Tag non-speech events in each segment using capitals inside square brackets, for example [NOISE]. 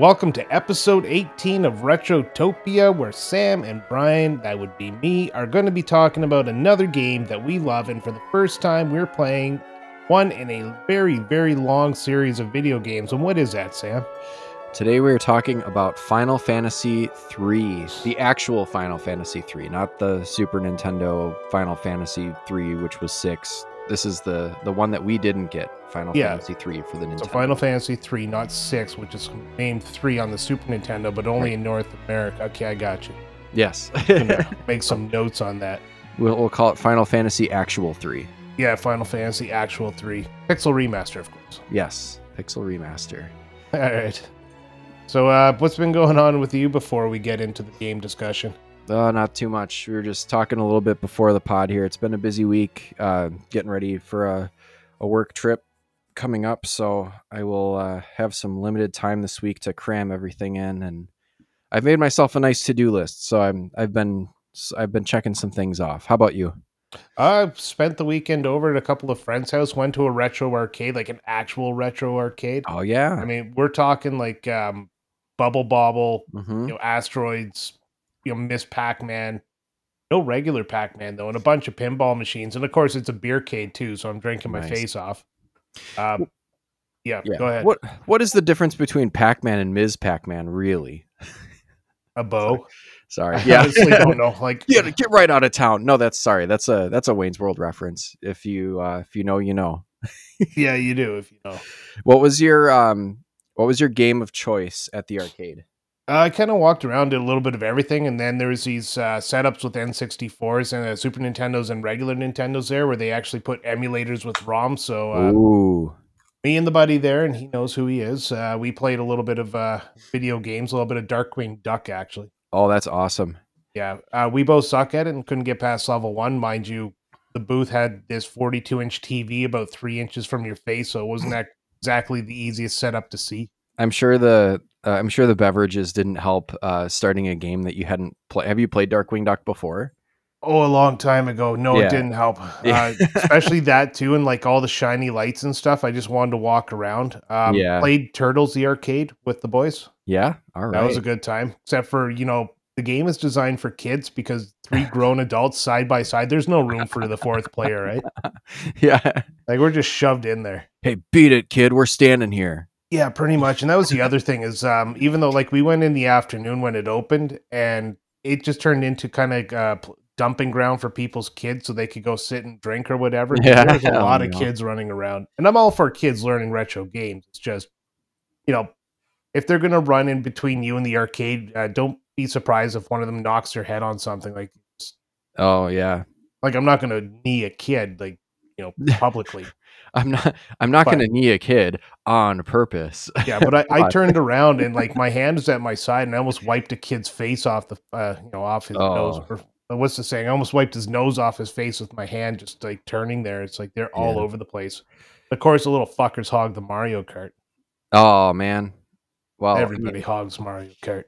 Welcome to episode 18 of Retrotopia, where Sam and Brian, that would be me, are going to be talking about another game that we love. And for the first time, we're playing one in a very, very long series of video games. And what is that, Sam? Today we are talking about Final Fantasy III, the actual Final Fantasy III, not the Super Nintendo Final Fantasy III, which was six. This is the the one that we didn't get, Final Yeah. Fantasy three for the Nintendo. So Final Fantasy 3, not 6, which is named 3 on the Super Nintendo, but only in North America. Okay, I got you. yes, [LAUGHS] [LAUGHS] make some notes on that. we'll, we'll call it Final Fantasy Actual 3. Yeah, Final Fantasy Actual 3. Pixel Remaster, of course. Yes, Pixel Remaster. [LAUGHS] All right. So, uh, what's been going on with you before we get into the game discussion? Uh, not too much. We were just talking a little bit before the pod here. It's been a busy week, uh, getting ready for a, a work trip coming up. So I will uh, have some limited time this week to cram everything in, and I've made myself a nice to do list. So I'm I've been I've been checking some things off. How about you? I spent the weekend over at a couple of friends' house. Went to a retro arcade, like an actual retro arcade. Oh yeah. I mean, we're talking like um, Bubble Bobble, hmm you know, Asteroids, you know, Miss Pac Man. No regular Pac Man though, and a bunch of pinball machines, and of course it's a beer cade too. So I'm drinking my Nice. face off. Um, yeah, Yeah. go ahead. What What is the difference between Pac Man and Ms. Pac Man? Really? [LAUGHS] A bow? Sorry. I honestly don't know. [LAUGHS] Like, Get get right out of town. No, that's sorry. That's a that's a Wayne's World reference. If you uh, if you know, you know. [LAUGHS] yeah, you do if you know. What was your um what was your game of choice at the arcade? I kind of walked around, did a little bit of everything, and then there's these uh, setups with N64s and uh, Super Nintendos and regular Nintendos there, where they actually put emulators with ROM. So uh, Ooh. me and the buddy there, and he knows who he is. Uh, we played a little bit of uh, video games, a little bit of Darkwing Duck, actually. Oh, that's awesome. Yeah, uh, we both suck at it and couldn't get past level one, mind you. The booth had this 42 inch TV about three inches from your face, so it wasn't that [LAUGHS] exactly the easiest setup to see. I'm sure the uh, I'm sure the beverages didn't help uh, starting a game that you hadn't played. Have you played Darkwing Duck before? Oh, a long time ago. No, Yeah. it didn't help. Yeah. [LAUGHS] Uh, especially that too, and like all the shiny lights and stuff. I just wanted to walk around. Um, Yeah. Played Turtles the arcade with the boys. Yeah. All right. That was a good time. Except for you know the game is designed for kids because three grown adults side by side. There's no room for the fourth player, right? [LAUGHS] yeah. Like we're just shoved in there. Hey, beat it, kid. We're standing here. Yeah, pretty much. And that was the other thing is um, even though like we went in the afternoon when it opened and it just turned into kind of uh, dumping ground for people's kids so they could go sit and drink or whatever. Yeah. There was a [LAUGHS] lot of no. kids running around. And I'm all for kids learning retro games. It's just, you know, if they're going to run in between you and the arcade, uh, don't be surprised if one of them knocks their head on something like Oh yeah. like I'm not going to knee a kid like, you know, publicly. I'm not. I'm not But- going to knee a kid on purpose. [LAUGHS] Yeah, but I, I turned around and like my hand was at my side and I almost wiped a kid's face off the uh, you know off his nose. Oh. Or, uh, what's the saying? I almost wiped his nose off his face with my hand, just like turning there. It's like they're all Yeah. over the place. Of course, the little fuckers hog the Mario Kart. Oh man. Well, Everybody hogs Mario Kart.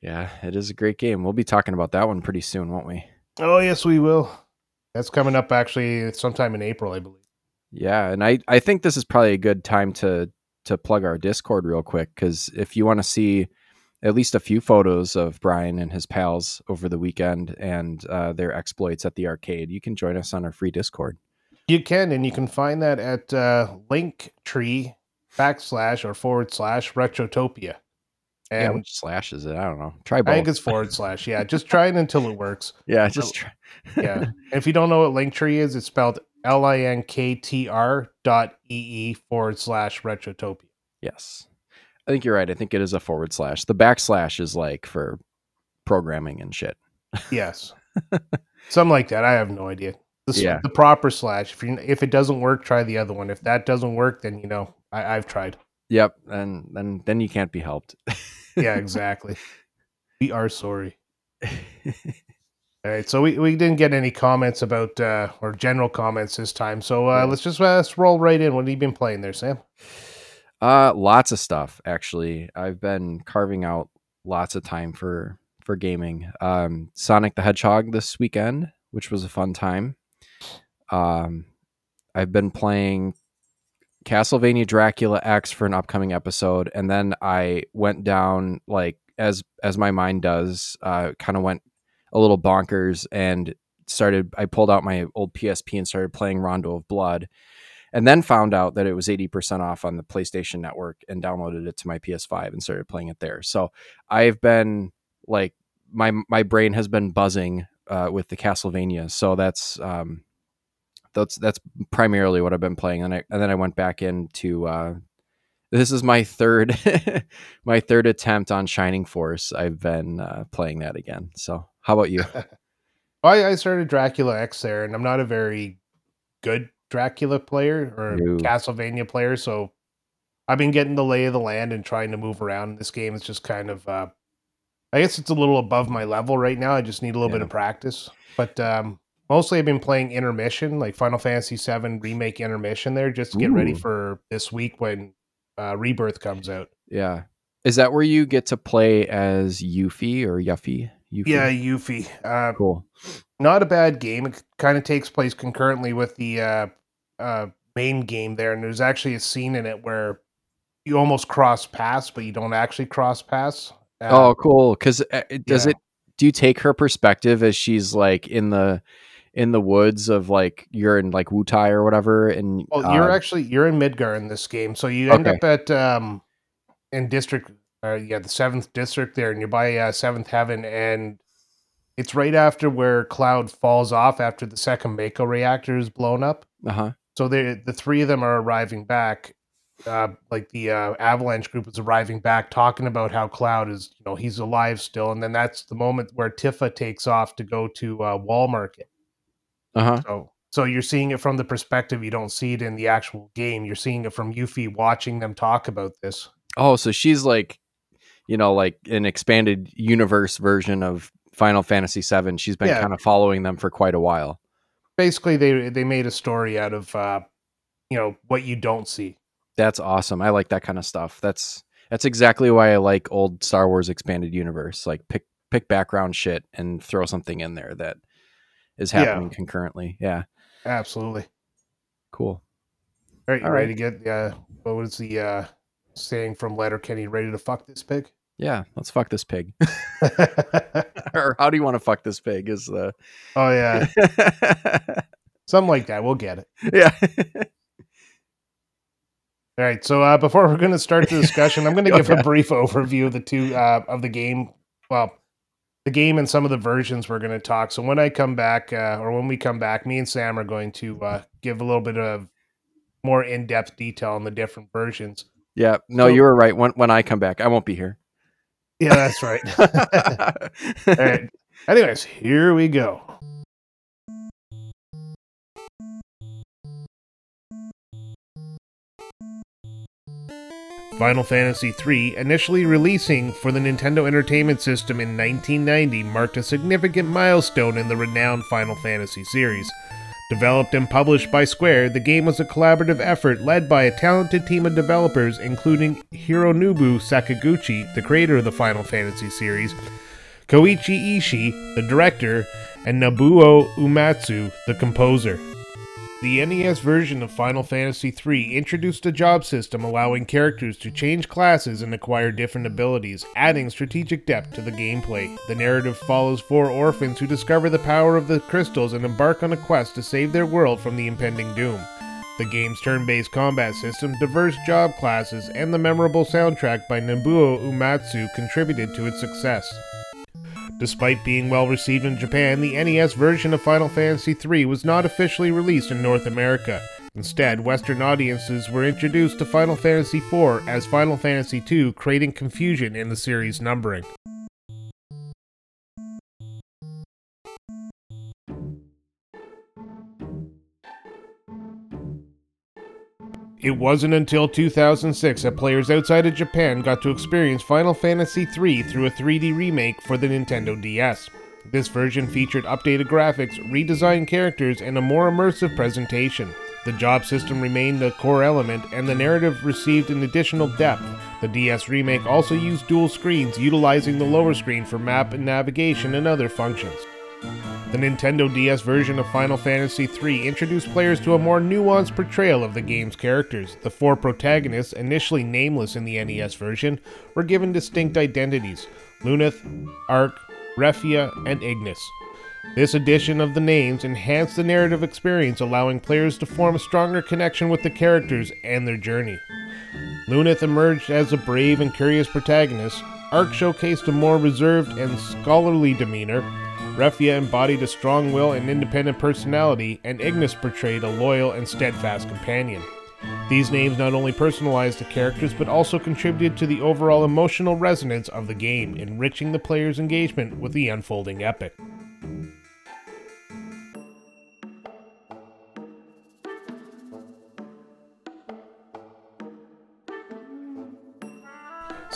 yeah, it is a great game. We'll be talking about that one pretty soon, won't we? Oh yes, we will. That's coming up actually sometime in April, I believe. Yeah, and I I think this is probably a good time to to plug our Discord real quick because if you want to see at least a few photos of Brian and his pals over the weekend and uh, their exploits at the arcade, you can join us on our free Discord. You can, and you can find that at uh, Linktree backslash or forward slash Retrotopia. yeah, And which slash is it? I don't know. Try I both. think it's forward slash. Yeah, just try it until it works. [LAUGHS] yeah, just try. Yeah. [LAUGHS] If you don't know what Linktree is, it's spelled L I N K T R dot E E forward slash Retrotopia. yes, I think you're right. I think it is a forward slash. The backslash is like for programming and shit. [LAUGHS] Yes. Something like that. I have no idea. The, Yeah. the proper slash. If you if it doesn't work, try the other one. If that doesn't work, then you know I, I've tried. Yep, and then then you can't be helped. Yeah, [LAUGHS] exactly. we are sorry. [LAUGHS] All right, so we, we didn't get any comments about uh, or general comments this time. So uh, let's just uh, let's roll right in. What have you been playing there, Sam? Uh, lots of stuff actually. I've been carving out lots of time for for gaming. Um, Sonic the Hedgehog this weekend, which was a fun time. Um, I've been playing Castlevania Dracula X for an upcoming episode, and then I went down like as as my mind does, uh, kind of went a little bonkers and started. I pulled out my old PSP and started playing Rondo of Blood, and then found out that it was eighty percent off on the PlayStation Network, and downloaded it to my PS5 and started playing it there. So I've been like my my brain has been buzzing uh, with the Castlevania. So that's um, that's that's primarily what I've been playing, and I and then I went back into. Uh, this is my third [LAUGHS] my third attempt on Shining Force. I've been uh, playing that again. So how about you? [LAUGHS] I, I started Dracula X there, and I'm not a very good Dracula player or No. Castlevania player, so I've been getting the lay of the land and trying to move around. This game is just kind of, uh, I guess it's a little above my level right now. I just need a little bit of practice, but um, mostly I've been playing Intermission, like Final Fantasy VII Remake Intermission, there just to get ready for this week when uh, Rebirth comes out. Yeah, is that where you get to play as Yuffie or Yuffie? Yuffie? Yeah, Yuffie. Uh, cool. not a bad game. It kind of takes place concurrently with the uh, uh, main game there, and there's actually a scene in it where you almost cross paths, but you don't actually cross paths. Uh, oh, cool. Because does yeah. it? Do you take her perspective as she's like in the in the woods of like you're in like Wutai or whatever, and well, you're uh, actually you're in Midgar in this game, so you end Okay. up at um, in district, uh, yeah, the seventh district there, and you're by uh, Seventh Heaven, and it's right after where Cloud falls off after the second Mako reactor is blown up. uh-huh. So they the three of them are arriving back. Uh, like the uh, Avalanche group is arriving back, talking about how Cloud is, you know, he's alive still, and then that's the moment where Tifa takes off to go to uh, Wall Market. Uh-huh. So, so you're seeing it from the perspective you don't see it in the actual game. You're seeing it from Yuffie watching them talk about this. Oh, so she's like, you know, like an expanded universe version of Final Fantasy VII. She's been Yeah. kind of following them for quite a while. Basically, they they made a story out of, uh, you know, what you don't see. That's awesome. I like that kind of stuff. That's that's exactly why I like old Star Wars expanded universe. Like pick pick background shit and throw something in there that is Yeah. happening concurrently. Yeah. Absolutely. Cool. All right, you All ready to get? Uh, what was the uh, saying from Letterkenny? Ready to fuck this pig? Yeah, let's fuck this pig. [LAUGHS] [LAUGHS] or how do you want to fuck this pig is the oh yeah, [LAUGHS] something like that. We'll get it. Yeah. All right. So uh, before we're going to start the discussion, I'm going to Go give a brief overview of the two uh, of the game. Well, the game and some of the versions we're going to talk. So when I come back, uh, or when we come back, me and Sam are going to uh, give a little bit of more in depth detail on the different versions. yeah. No, So- you were right. When when I come back, I won't be here. Yeah, that's right. [LAUGHS] [LAUGHS] All right. Anyways, here we go. Final Fantasy III, initially releasing for the Nintendo Entertainment System in 1990, marked a significant milestone in the renowned Final Fantasy series. Developed and published by Square, the game was a collaborative effort led by a talented team of developers, including Hironobu Sakaguchi, the creator of the Final Fantasy series, Koichi Ishii, the director, and Nobuo Uematsu, the composer. The NES version of Final Fantasy III introduced a job system allowing characters to change classes and acquire different abilities, adding strategic depth to the gameplay. The narrative follows four orphans who discover the power of the crystals and embark on a quest to save their world from the impending doom. The game's turn based combat system, diverse job classes, and the memorable soundtrack by Nobuo Uematsu contributed to its success. Despite being well received in Japan, the NES version of Final Fantasy III was not officially released in North America. Instead, Western audiences were introduced to Final Fantasy IV as Final Fantasy II, creating confusion in the series numbering. It wasn't until 2006 that players outside of Japan got to experience Final Fantasy III through a 3D remake for the Nintendo DS. This version featured updated graphics, redesigned characters, and a more immersive presentation. The job system remained the core element, and the narrative received an additional depth. The DS remake also used dual screens, utilizing the lower screen for map and navigation and other functions. The Nintendo DS version of Final Fantasy III introduced players to a more nuanced portrayal of the game's characters. The four protagonists, initially nameless in the NES version, were given distinct identities Luneth, Ark, Refia, and Ignis. This addition of the names enhanced the narrative experience, allowing players to form a stronger connection with the characters and their journey. Luneth emerged as a brave and curious protagonist, Ark showcased a more reserved and scholarly demeanor, Refia embodied a strong will and independent personality, and Ignis portrayed a loyal and steadfast companion. These names not only personalized the characters but also contributed to the overall emotional resonance of the game, enriching the player's engagement with the unfolding epic.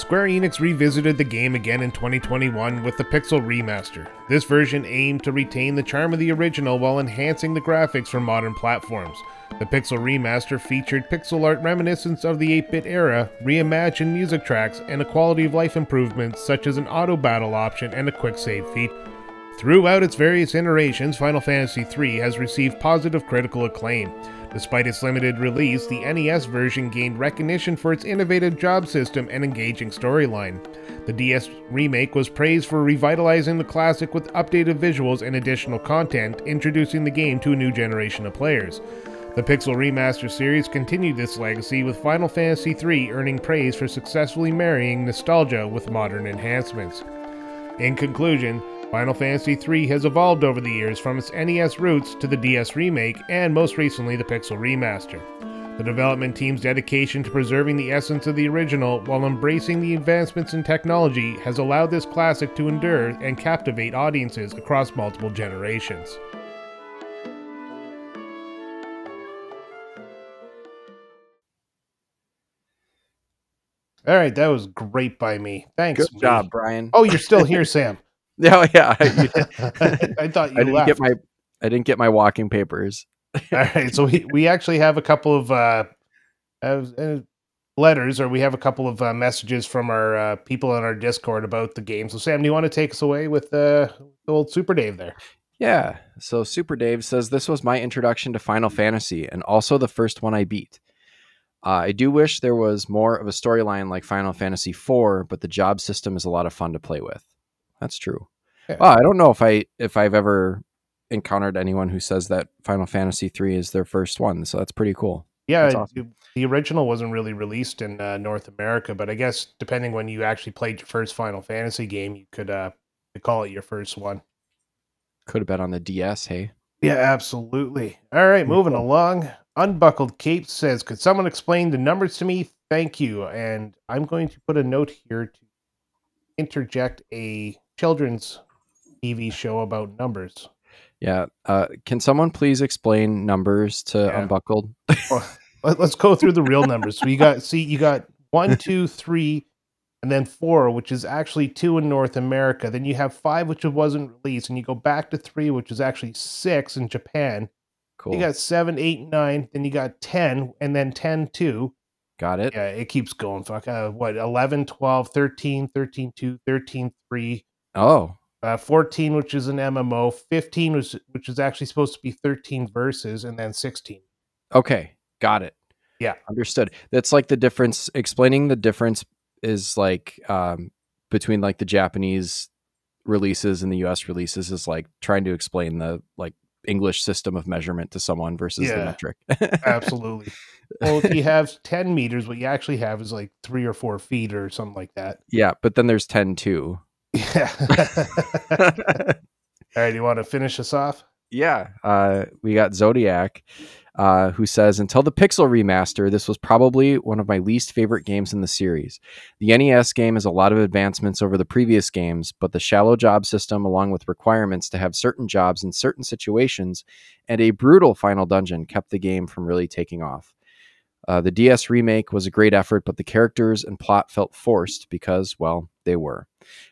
Square Enix revisited the game again in 2021 with the Pixel Remaster. This version aimed to retain the charm of the original while enhancing the graphics for modern platforms. The Pixel Remaster featured pixel art reminiscent of the 8 bit era, reimagined music tracks, and a quality of life improvements such as an auto battle option and a quick save feature. Throughout its various iterations, Final Fantasy III has received positive critical acclaim. Despite its limited release, the NES version gained recognition for its innovative job system and engaging storyline. The DS remake was praised for revitalizing the classic with updated visuals and additional content, introducing the game to a new generation of players. The Pixel Remaster series continued this legacy, with Final Fantasy III earning praise for successfully marrying nostalgia with modern enhancements. In conclusion, Final Fantasy III has evolved over the years from its NES roots to the DS remake and most recently the Pixel remaster. The development team's dedication to preserving the essence of the original while embracing the advancements in technology has allowed this classic to endure and captivate audiences across multiple generations. All right, that was great by me. Thanks. Good job, Brian. Oh, you're still here, Sam. [LAUGHS] Yeah, yeah. I, [LAUGHS] I thought you I didn't left. get my I didn't get my walking papers. All right, so we, we actually have a couple of uh, uh, letters, or we have a couple of uh, messages from our uh, people on our Discord about the game. So, Sam, do you want to take us away with uh, old Super Dave there? Yeah. So Super Dave says this was my introduction to Final Fantasy and also the first one I beat. Uh, I do wish there was more of a storyline like Final Fantasy IV, but the job system is a lot of fun to play with. That's true. Yeah. Well, I don't know if I if I've ever encountered anyone who says that Final Fantasy III is their first one, so that's pretty cool. Yeah, awesome. the- original wasn't really released in uh, North America, but I guess depending when you actually played your first Final Fantasy game, you could uh, call it your first one. Could have been on the DS. Hey, Yeah, absolutely. All right, moving cool. along. Unbuckled Cape says, "Could someone explain the numbers to me? Thank you." And I'm going to put a note here to interject a children's TV show about numbers. yeah. Uh, can someone please explain numbers to Yeah. Unbuckled? [LAUGHS] Let, us go through the real numbers. So you got see you got one, [LAUGHS] two, three, and then four, which is actually two in North America. Then you have five, which wasn't released, and you go back to three, which is actually six in Japan. Cool. You got seven, eight, nine, then you got ten, and then 10, 2. Got it. Yeah, it keeps going. Fuck, uh, what, 11, 12, 13, 13, 2, 13, 3, Oh, uh, 14, which is an MMO, 15, which, which is actually supposed to be 13 Versus, and then 16. okay. Got it. Yeah. Understood. That's like the difference. Explaining the difference is like um, between like the Japanese releases and the US releases is like trying to explain the like English system of measurement to someone versus the metric. Absolutely. well, if you [LAUGHS] have 10 meters, what you actually have is like three or four feet or something like that. yeah, but then there's 10 too. Yeah. [LAUGHS] All right, you want to finish us off? yeah, uh, we got Zodiac, uh, who says, Until the Pixel remaster, this was probably one of my least favorite games in the series. The NES game has a lot of advancements over the previous games, but the shallow job system, along with requirements to have certain jobs in certain situations, and a brutal final dungeon, kept the game from really taking off. Uh, the DS remake was a great effort, but the characters and plot felt forced because, well, they were.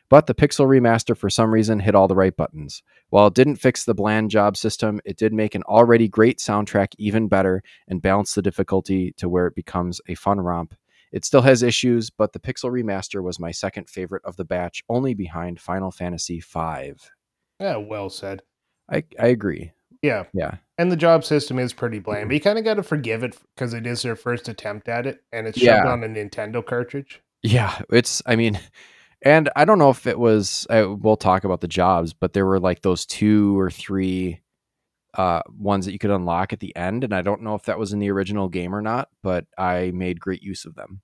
But the Pixel remaster, for some reason, hit all the right buttons. While it didn't fix the bland job system, it did make an already great soundtrack even better and balance the difficulty to where it becomes a fun romp. It still has issues, but the Pixel remaster was my second favorite of the batch, only behind Final Fantasy V. Yeah, well said. I I agree. Yeah, Yeah. And the job system is pretty bland, but you kind of got to forgive it because it is their first attempt at it, and it's shoved on a Nintendo cartridge. Yeah, it's I mean and I don't know if it was I, we'll talk about the jobs, but there were like those two or three uh ones that you could unlock at the end and I don't know if that was in the original game or not, but I made great use of them.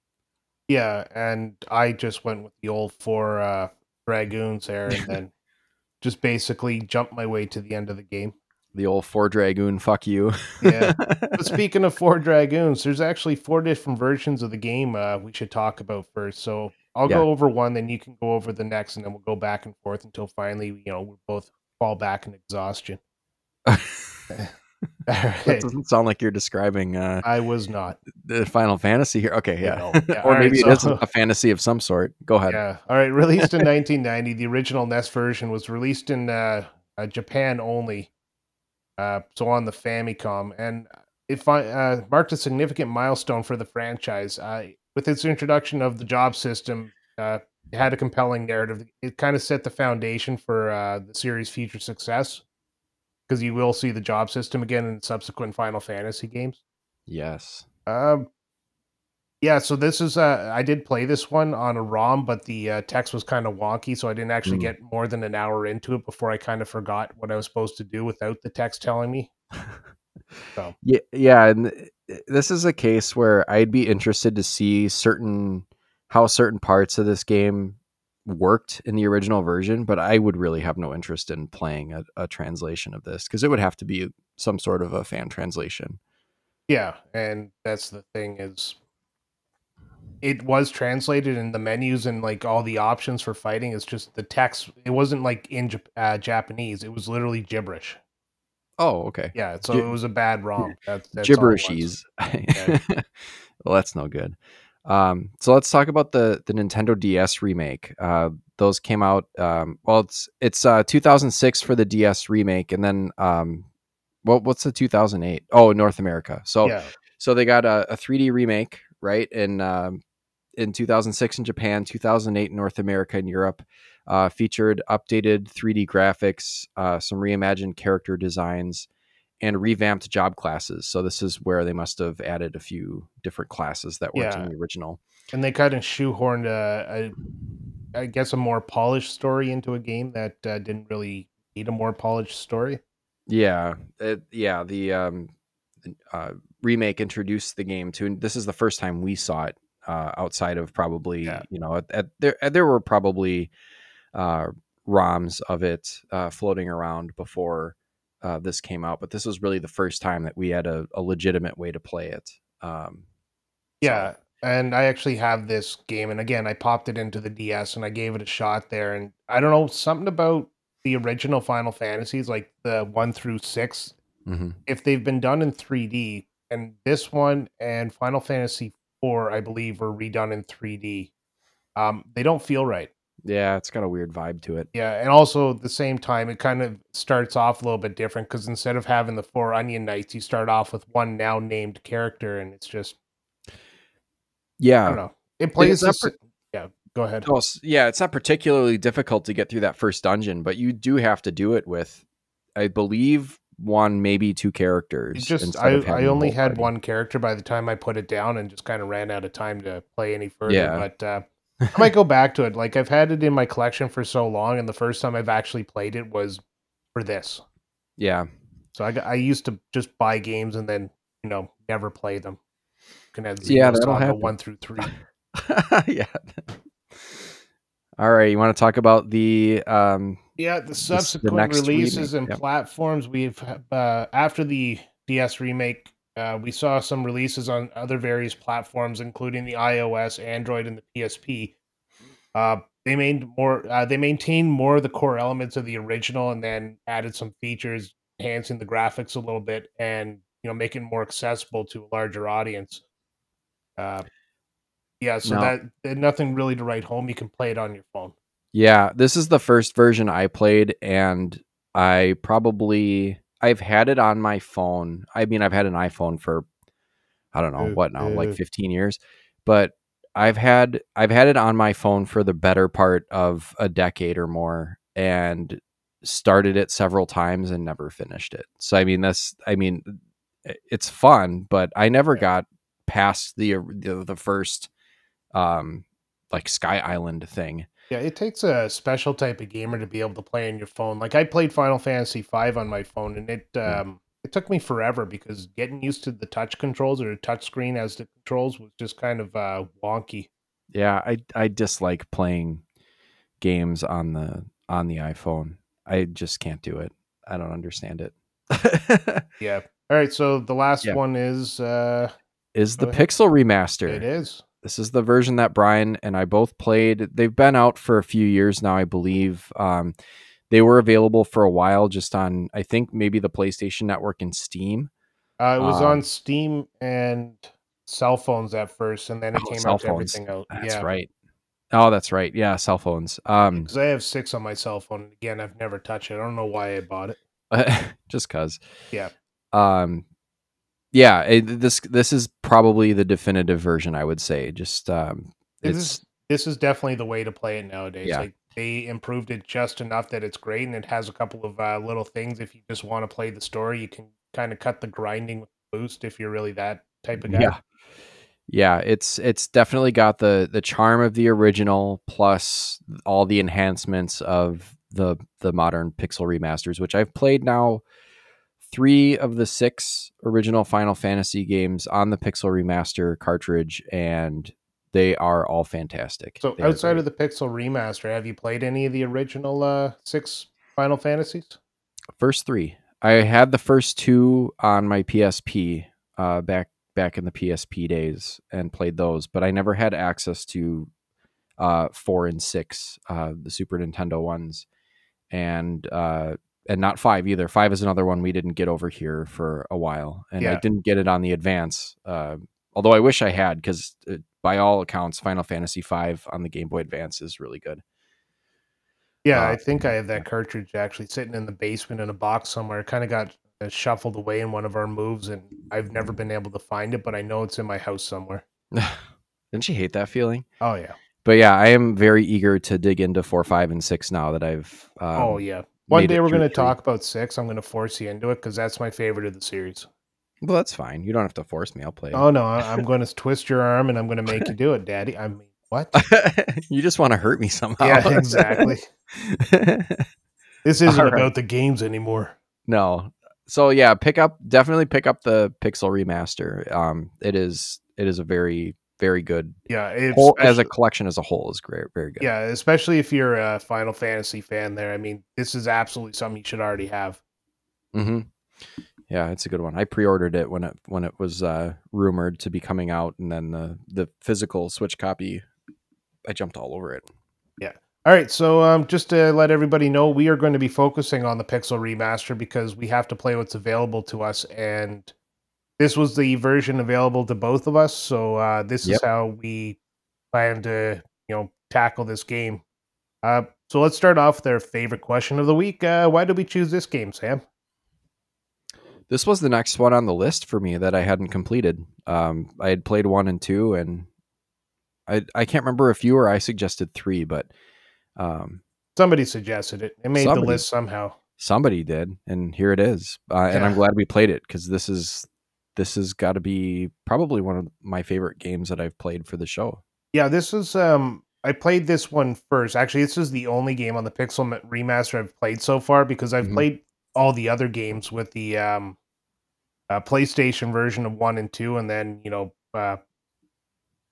Yeah, and I just went with the old four uh, dragoons there, and [LAUGHS] then just basically jumped my way to the end of the game. The old four dragoon fuck you. Yeah. [LAUGHS] But speaking of four dragoons, there's actually four different versions of the game uh, we should talk about first. So I'll Yeah. go over one, then you can go over the next, and then we'll go back and forth until finally, you know, we both fall back in exhaustion. [LAUGHS] [LAUGHS] That right. doesn't sound like you're describing uh, I was not. the Final Fantasy here. Okay, yeah. Yeah, or right, maybe it is so- a fantasy of some sort. Go ahead. Yeah. All right. Released in 1990, the original NES version was released in uh, uh, Japan only. Uh, so on the Famicom, and it uh, marked a significant milestone for the franchise. Uh, with its introduction of the job system, uh, it had a compelling narrative. It kind of set the foundation for uh, the series' future success, because you will see the job system again in subsequent Final Fantasy games. Yes. Um, yeah, so this is uh, I did play this one on a ROM, but the uh, text was kind of wonky, so I didn't actually Mm. get more than an hour into it before I kind of forgot what I was supposed to do without the text telling me. So [LAUGHS] Yeah, yeah, and this is a case where I'd be interested to see certain how certain parts of this game worked in the original version, but I would really have no interest in playing a, a translation of this because it would have to be some sort of a fan translation. yeah, and that's the thing is, it was translated in the menus and like all the options for fighting. It's just the text. It wasn't like in uh, Japanese. It was literally gibberish. Oh, okay. Yeah, so Gi- it was a bad ROM. That's, that's. Gibberishies. [LAUGHS] well, that's no good. Um, so let's talk about the the Nintendo DS remake. Uh, those came out. Um, well, it's it's uh, 2006 for the DS remake, and then um, what what's the 2008? Oh, North America. So Yeah, so they got a, a 3D remake, right? In um, in 2006 in Japan, 2008 in North America and Europe. Uh, featured updated 3D graphics, uh, some reimagined character designs, and revamped job classes. So this is where they must have added a few different classes that weren't Yeah. in the original. and they kind of shoehorned a, a I guess a more polished story into a game that uh, didn't really need a more polished story. Yeah, it, yeah. The um, uh, remake introduced the game to, this is the first time we saw it uh, outside of probably Yeah. you know at, at, there there were probably uh, ROMs of it uh, floating around before uh, this came out, but this was really the first time that we had a, a legitimate way to play it. Um, so- Yeah, and I actually have this game, and again, I popped it into the DS and I gave it a shot there, and I don't know something about the original Final Fantasies, like the one through six, mhm. if they've been done in 3D, and this one and Final Fantasy four, I believe, were redone in 3D. Um, they don't feel right. Yeah, it's got a weird vibe to it. Yeah, and also at the same time, it kind of starts off a little bit different because instead of having the four Onion Knights, you start off with one now named character, and it's just yeah, I don't know. It plays. not the s- yeah, go ahead. Oh, yeah, it's not particularly difficult to get through that first dungeon, but you do have to do it with, I believe, one maybe two characters. It just I, I only had party. one character by the time I put it down, and just kind of ran out of time to play any further. Yeah. But uh, [LAUGHS] I might go back to it. Like I've had it in my collection for so long, and the first time I've actually played it was for this. Yeah, So I, I used to just buy games and then you know never play them. Can have Yeah, that'll happen. one through three. [LAUGHS] yeah. All right, you want to talk about the um Yeah, the the subsequent next releases remake, and platforms we've uh, after the DS remake, uh, we saw some releases on other various platforms, including the iOS, Android, and the PSP. Uh, they made more. Uh, they maintained more of the core elements of the original, and then added some features, enhancing the graphics a little bit, and you know making more accessible to a larger audience. Uh, yeah, so that that nothing really to write home. You can play it on your phone. Yeah, this is the first version I played, and I probably I've had it on my phone. I mean, I've had an iPhone for I don't know Uh, what now, like uh. 15 years, but I've had I've had it on my phone for the better part of a decade or more, and started it several times and never finished it. So I mean that's I mean it's fun, but I never Yeah. got past the the, the first um like Sky Island thing. Yeah, it takes a special type of gamer to be able to play on your phone. Like I played Final Fantasy V on my phone, and it um it took me forever because getting used to the touch controls or the touch screen as the controls was just kind of uh wonky. Yeah, I I dislike playing games on the on the iPhone. I just can't do it. I don't understand it. [LAUGHS] Yeah. All right, so the last Yeah. one is uh Is the ahead. Pixel remaster. it is. This is the version that Brian and I both played. They've been out for a few years now, I believe. Um, they were available for a while just on, I think, maybe the PlayStation Network and Steam. Uh, it was Um, on Steam and cell phones at first, and then it Oh, came out to everything else. That's yeah, right. Oh, that's right. Yeah, cell phones. Um, because I have six on my cell phone. Again, I've never touched it. I don't know why I bought it. [LAUGHS] just cause. Yeah. Um, yeah. it- this this is probably the definitive version. I would say. Just um, This is this is definitely the way to play it nowadays. Yeah. Like they improved it just enough that it's great, and it has a couple of uh, little things. If you just want to play the story, you can kind of cut the grinding with boost if you're really that type of guy. Yeah. Yeah, it's it's definitely got the the charm of the original plus all the enhancements of the the modern Pixel remasters, which I've played now three of the six original Final Fantasy games on the Pixel remaster cartridge, and they are all fantastic. So They outside of the Pixel remaster, have you played any of the original uh, six Final Fantasies? first three, I had the first two on my PSP uh, back back in the PSP days and played those, but I never had access to uh, four and six, uh, the Super Nintendo ones, and uh, and not five either. Five is another one we didn't get over here for a while, and I didn't get it on the advance. Uh, although I wish I had, because by all accounts, Final Fantasy V on the Game Boy Advance is really good. Yeah, Uh, I think I have that cartridge actually sitting in the basement in a box somewhere. Kind of got uh, shuffled away in one of our moves, and I've never been able to find it, but I know it's in my house somewhere. [LAUGHS] Didn't you hate that feeling? Oh yeah. But yeah, I am very eager to dig into four, five, and six now that I've. Um, oh yeah. One day we're going to talk about six. I'm going to force you into it because that's my favorite of the series. Well, that's fine. You don't have to force me. I'll play. Oh no, I'm [LAUGHS] going to twist your arm and I'm going to make you do it, Daddy. I mean, what? [LAUGHS] you just want to hurt me somehow. yeah, exactly. [LAUGHS] This isn't right. about the games anymore. no. So yeah, pick up definitely pick up the Pixel remaster. Um, it is it is a very very good Yeah, whole as a collection as a whole is great, very good. yeah, especially if you're a Final Fantasy fan. There, I mean, this is absolutely something you should already have. hmm Yeah, it's a good one. I pre-ordered it when it when it was uh, rumored to be coming out, and then the the physical Switch copy, I jumped all over it. Yeah. All right, so um, just to let everybody know, we are going to be focusing on the Pixel remaster because we have to play what's available to us, and this was the version available to both of us. So uh, this Yep. is how we plan to, you know, tackle this game. Uh, so let's start off with our favorite question of the week. Uh, why did we choose this game, Sam? This was the next one on the list for me that I hadn't completed. Um, I had played one and two, and I I can't remember if you or I suggested three, but um, Somebody suggested it. It made Somebody. the list somehow. somebody did, and here it is. Uh, And I'm glad we played it because this is this has got to be probably one of my favorite games that I've played for the show. Yeah, this is um I played this one first. Actually, this is the only game on the Pixel remaster I've played so far because I've Mhm. played all the other games with the um uh, PlayStation version of 1 and 2 and then, you know, uh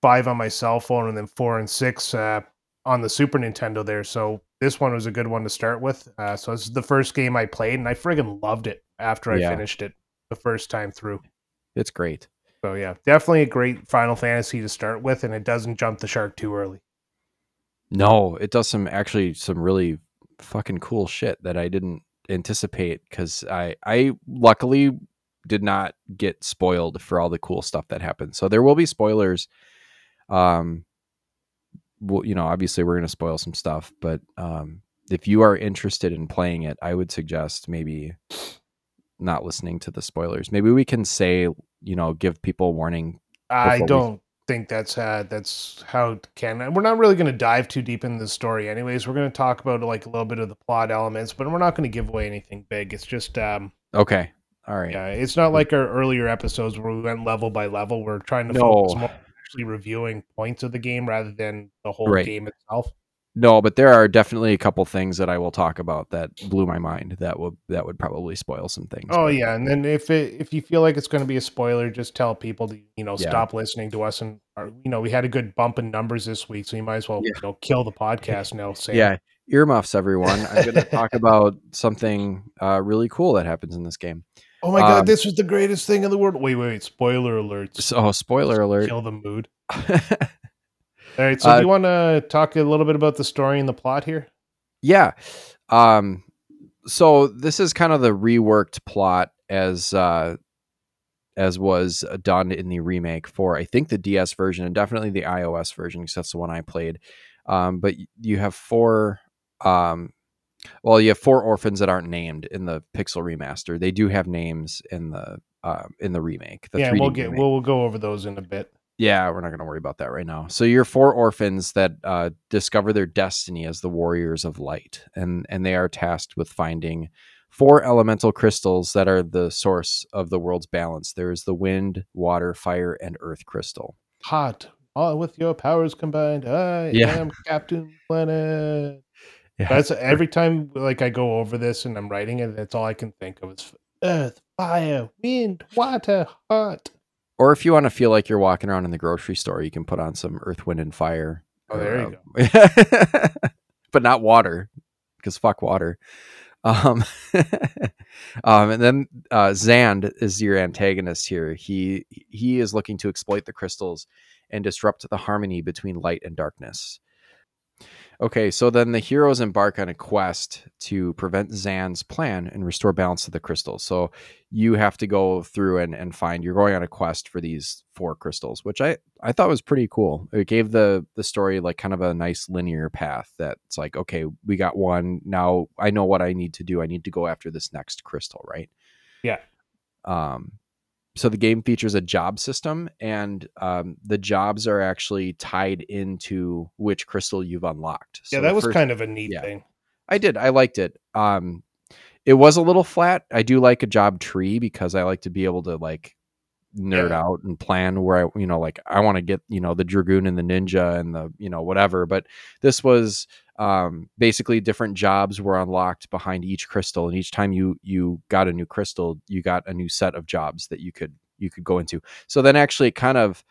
5 on my cell phone and then 4 and 6 uh on the Super Nintendo there. So this one was a good one to start with. Uh so this is the first game I played and I friggin' loved it after I Yeah. finished it the first time through. It's great. So yeah, definitely a great Final Fantasy to start with and it doesn't jump the shark too early. No, it does some actually some really fucking cool shit that I didn't anticipate because I I luckily did not get spoiled for all the cool stuff that happened. So there will be spoilers. Um, well, you know, obviously we're gonna spoil some stuff, but um, if you are interested in playing it, I would suggest maybe not listening to the spoilers. Maybe we can say, you know, give people warning I don't think that's uh, that's how it can. We're not really going to dive too deep into the story, anyways. We're going to talk about like a little bit of the plot elements, but we're not going to give away anything big. It's just um, Okay. All right. yeah, it's not like our earlier episodes where we went level by level. We're trying to No. focus more actually reviewing points of the game rather than the whole Right. game itself. No, but there are definitely a couple things that I will talk about that blew my mind. That would that would probably spoil some things. Oh but- yeah, and then if it if you feel like it's going to be a spoiler, just tell people to you know Yeah. stop listening to us. And or, you know we had a good bump in numbers this week, so you might as well Yeah. you know kill the podcast now. [LAUGHS] Sam. Yeah, earmuffs, everyone. I'm going to talk about something uh, really cool that happens in this game. Oh my god, Um, this was the greatest thing in the world. Wait, wait, wait. Spoiler alert. So, spoiler alert. Kill the mood. [LAUGHS] All right, so Uh, do you want to talk a little bit about the story and the plot here? yeah. Um, so this is kind of the reworked plot as uh, as was done in the remake for I think the DS version and definitely the iOS version because that's the one I played. Um, but you have four. Um, well, you have four orphans that aren't named in the Pixel remaster. They do have names in the uh, in the remake. The yeah, 3D we'll get remake. we'll, we'll go over those in a bit. Yeah, we're not going to worry about that right now. So you're four orphans that uh, discover their destiny as the warriors of light, and and they are tasked with finding four elemental crystals that are the source of the world's balance. There is the wind, water, fire, and earth crystal. Hot. All with your powers combined, I Yeah. am Captain Planet. [LAUGHS] Yeah. That's every time like I go over this and I'm writing it, that's all I can think of is earth, fire, wind, water, hot. Or if you want to feel like you're walking around in the grocery store, you can put on some Earth, Wind, and Fire. Oh, there you go. [LAUGHS] but not water, because fuck water. Um, [LAUGHS] um, and then uh, Xande is your antagonist here. He he is looking to exploit the crystals and disrupt the harmony between light and darkness. Okay, so then the heroes embark on a quest to prevent Xande's plan and restore balance to the crystals. So you have to go through and, and find you're going on a quest for these four crystals, which I, I thought was pretty cool. It gave the the story like kind of a nice linear path that's like, okay, we got one. Now I know what I need to do. I need to go after this next crystal, right? Yeah. Um so the game features a job system and um, the jobs are actually tied into which crystal you've unlocked. yeah, that was first- kind of a neat yeah. thing. I did. I liked it. Um, it was a little flat. I do like a job tree because I like to be able to like nerd Yeah. out and plan where I, you know, like I want to get, you know, the dragoon and the ninja and the, you know, whatever. But this was um, basically different jobs were unlocked behind each crystal, and each time you you got a new crystal, you got a new set of jobs that you could you could go into. So then actually, it kind of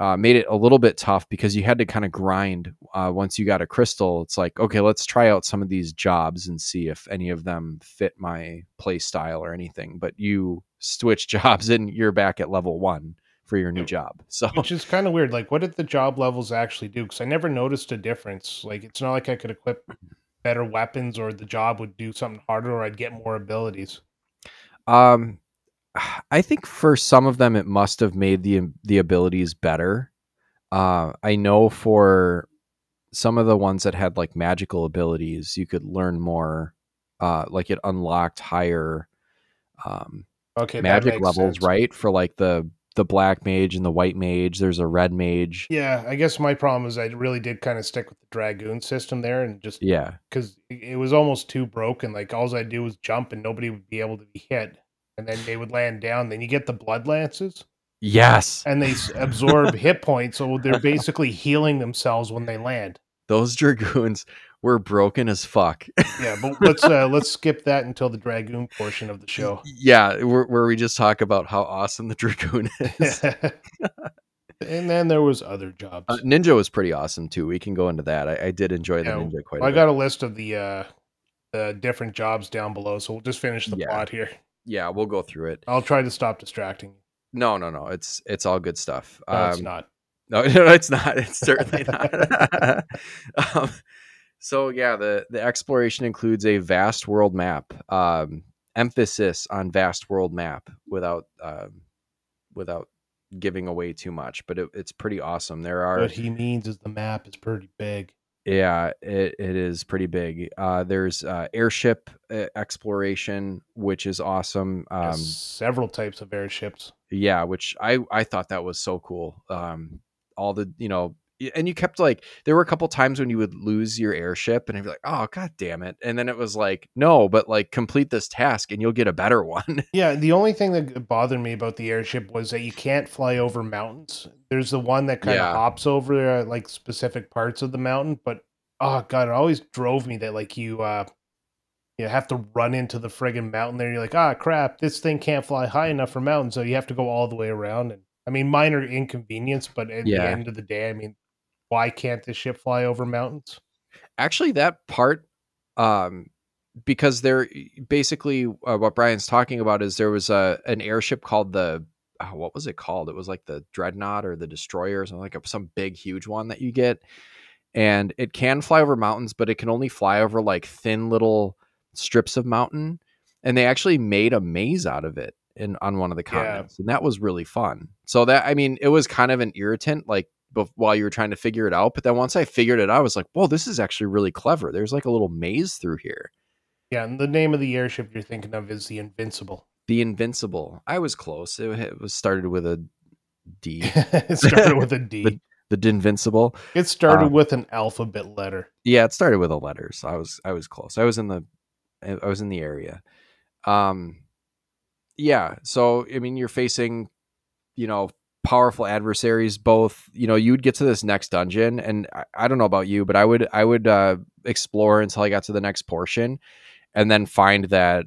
uh, made it a little bit tough because you had to kind of grind uh, once you got a crystal. It's like, okay, let's try out some of these jobs and see if any of them fit my play style or anything. But you switch [LAUGHS] jobs and you're back at level one for your new job. [LAUGHS] So Which is kind of weird. Like, what did the job levels actually do? Because I never noticed a difference. Like, it's not like I could equip better weapons or the job would do something harder or I'd get more abilities. Um, I think for some of them it must have made the the abilities better. Uh, I know for some of the ones that had like magical abilities, you could learn more. Uh, like it unlocked higher um, Okay, magic levels, sense. right? For like the the black mage and the white mage. There's a red mage. Yeah, I guess my problem is I really did kind of stick with the dragoon system there, and just Yeah, because it was almost too broken. Like all I do was jump, and nobody would be able to be hit, and then they would land down. Then you get the blood lances, yes, and they absorb hit points, so they're basically healing themselves when they land. those [LAUGHS] dragoons were broken as fuck. Yeah, but [LAUGHS] let's uh, let's skip that until the dragoon portion of the show. yeah, where, where we just talk about how awesome the [LAUGHS] dragoon is. and then there was other jobs. Uh, Ninja was pretty awesome too. We can go into that. I, I did enjoy the Ninja quite I a bit. I got a list of the uh, the different jobs down below, so we'll just finish the Yeah. plot here. yeah, we'll go through it. I'll try to stop distracting. No, no, no. It's it's all good stuff. No, it's Um, not. No, [LAUGHS] no, it's not. It's certainly not. um, so yeah, the the exploration includes a vast world map. Um, emphasis on vast world map without um, without giving away too much, but it, it's pretty awesome. There are What he means is the map is pretty big. Yeah, it, it is pretty big. Uh, there's uh, airship uh, exploration, which is awesome. Um, several types of airships. yeah, which I I thought that was so cool. Um, all the you know and you kept like there were a couple times when you would lose your airship and I'd be like, oh god damn it. And then it was like, no, but like complete this task and you'll get a better [LAUGHS] one. Yeah, the only thing that bothered me about the airship was that you can't fly over mountains. There's the one that kind of hops over uh, like specific parts of the mountain, but oh god, it always drove me that like you uh you have to run into the friggin' mountain there. You're like, ah crap, this thing can't fly high enough for mountains, so you have to go all the way around. And I mean, minor inconvenience, but at the end of the day, I mean, why can't this ship fly over mountains? Actually that part um because there basically uh, what Brian's talking about is there was a an airship called the uh, what was it called? It was like the dreadnought or the destroyer or something like a, some big huge one that you get, and it can fly over mountains, but it can only fly over like thin little strips of mountain. And they actually made a maze out of it in on one of the Yeah. continents, and that was really fun. So that I mean, it was kind of an irritant, like while you were trying to figure it out. But then once I figured it out, I was like, "Whoa, this is actually really clever." There's like a little maze through here. Yeah, and the name of the airship you're thinking of is the Invincible. The Invincible. I was close. It, it was started with a D. [LAUGHS] it started with a D. [LAUGHS] the Invincible. It started uh, with an alphabet letter. Yeah, it started with a letter, so I was I was close. I was in the I was in the area. Um yeah, so I mean you're facing you know powerful adversaries both you know you would get to this next dungeon and I, I don't know about you but i would i would uh explore until i got to the next portion and then find that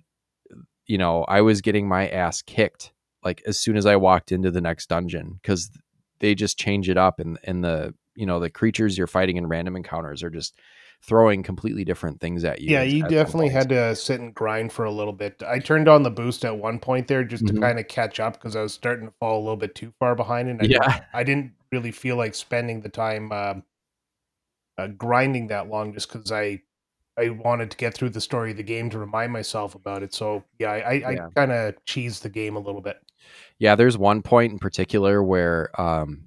you know i was getting my ass kicked like as soon as i walked into the next dungeon because they just change it up and and the you know the creatures you're fighting in random encounters are just throwing completely different things at you Yeah, you definitely had to sit and grind for a little bit. I turned on the boost at one point there just Mhm. to kind of catch up because I was starting to fall a little bit too far behind, and I, yeah I didn't really feel like spending the time um, uh, grinding that long just because I I wanted to get through the story of the game to remind myself about it. So yeah, I, I, I kind of cheesed the game a little bit. Yeah, there's one point in particular where um,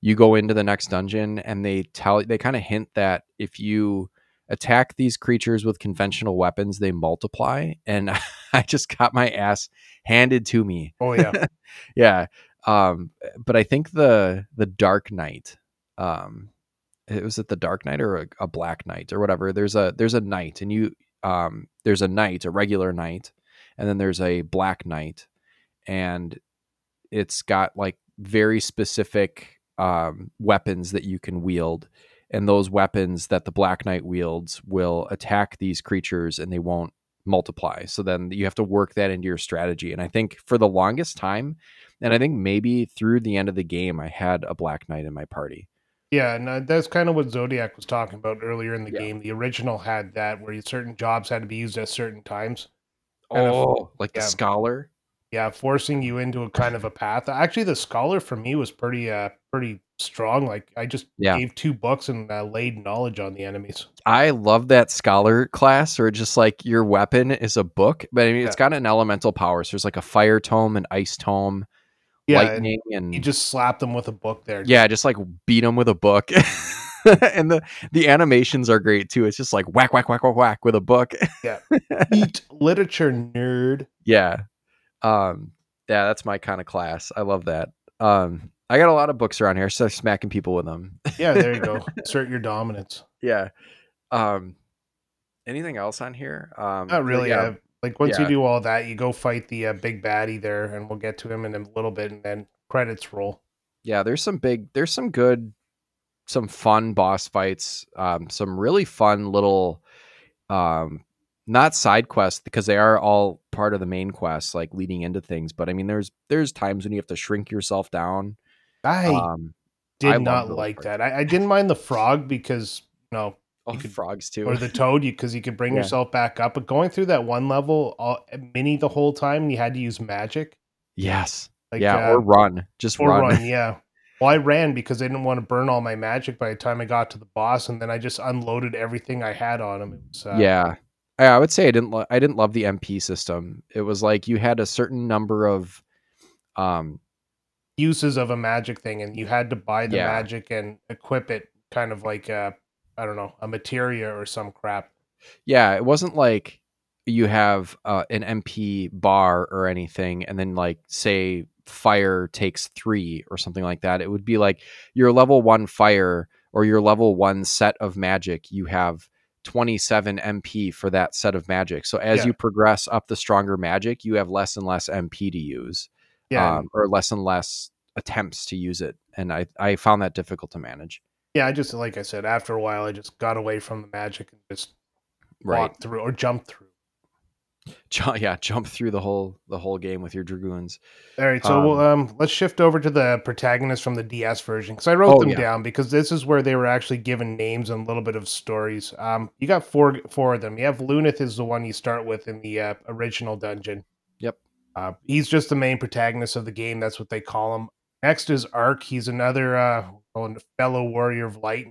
you go into the next dungeon and they tell they kind of hint that if you attack these creatures with conventional weapons, they multiply. And [LAUGHS] I just got my ass handed to me. Oh yeah, [LAUGHS] Yeah. Um, but I think the the Dark Knight, um, it was it the Dark Knight or a, a Black Knight or whatever. There's a there's a knight, and you um, there's a knight, a regular knight, and then there's a Black Knight, and it's got like very specific um, weapons that you can wield and those weapons that the black knight wields will attack these creatures and they won't multiply so then you have to work that into your strategy and i think for the longest time and i think maybe through the end of the game i had a black knight in my party yeah, and uh, that's kind of what Zodiac was talking about earlier in the Yeah. game. The original had that where certain jobs had to be used at certain times. Kind of- oh like the scholar Yeah, forcing you into a kind of a path. Actually, the scholar for me was pretty uh pretty strong. Like I just Yeah. gave two books and uh, laid knowledge on the enemies. I love that scholar class, or just like your weapon is a book, but I mean, it's Yeah. got an elemental power. So there's like a fire tome, an ice tome, Yeah, and lightning, and you just slap them with a book there. yeah, just like beat them with a book. [LAUGHS] and the the animations are great too. It's just like whack, whack, whack, whack, whack with a book. Yeah. [LAUGHS] Eat literature nerd. yeah, um, yeah, that's my kind of class. I love that. Um, I got a lot of books around here, so smacking people with them. Yeah, there you go. [LAUGHS] Assert your dominance. yeah. Um, anything else on here? Um, Not really. Yeah. Uh, like once you do all that, you go fight the uh, big baddie there, and we'll get to him in a little bit, and then credits roll. yeah there's some big there's some good some fun boss fights um some really fun little um not side quests because they are all part of the main quest like leading into things but i mean there's there's times when you have to shrink yourself down. I um did I not like parts. that. I, I didn't mind the frog because you know [LAUGHS] oh, You could- frogs too. or the [LAUGHS] toad you because you could bring Yeah. yourself back up but going through that one level all, mini the whole time you had to use magic. Yes. Like yeah uh, or run. Just or run, run [LAUGHS] yeah. Well i ran because i didn't want to burn all my magic by the time i got to the boss and then i just unloaded everything i had on him was, uh, Yeah, I would say I didn't. Lo- I didn't love the MP system. It was like you had a certain number of, um, uses of a magic thing and you had to buy the Yeah. magic and equip it kind of like a I don't know a materia or some crap yeah, it wasn't like you have uh, an MP bar or anything, and then like say fire takes three or something like that. It would be like your level one fire or your level one set of magic, you have 27 MP for that set of magic. So as Yeah. you progress up the stronger magic, you have less and less MP to use, Yeah, um, or less and less attempts to use it. And I, I found that difficult to manage. yeah. I just like I said, after a while, I just got away from the magic and just walked through or jumped through. Ju- yeah, jump through the whole the whole game with your dragoons. All right, so Um, we'll, um, let's shift over to the protagonists from the DS version because I wrote Oh, them yeah. down because this is where they were actually given names and a little bit of stories. Um, you got four four of them. You have Luneth is the one you start with in the uh, original dungeon. Yep. Uh, he's just the main protagonist of the game. That's what they call him. Next is Arc. He's another uh, fellow warrior of light,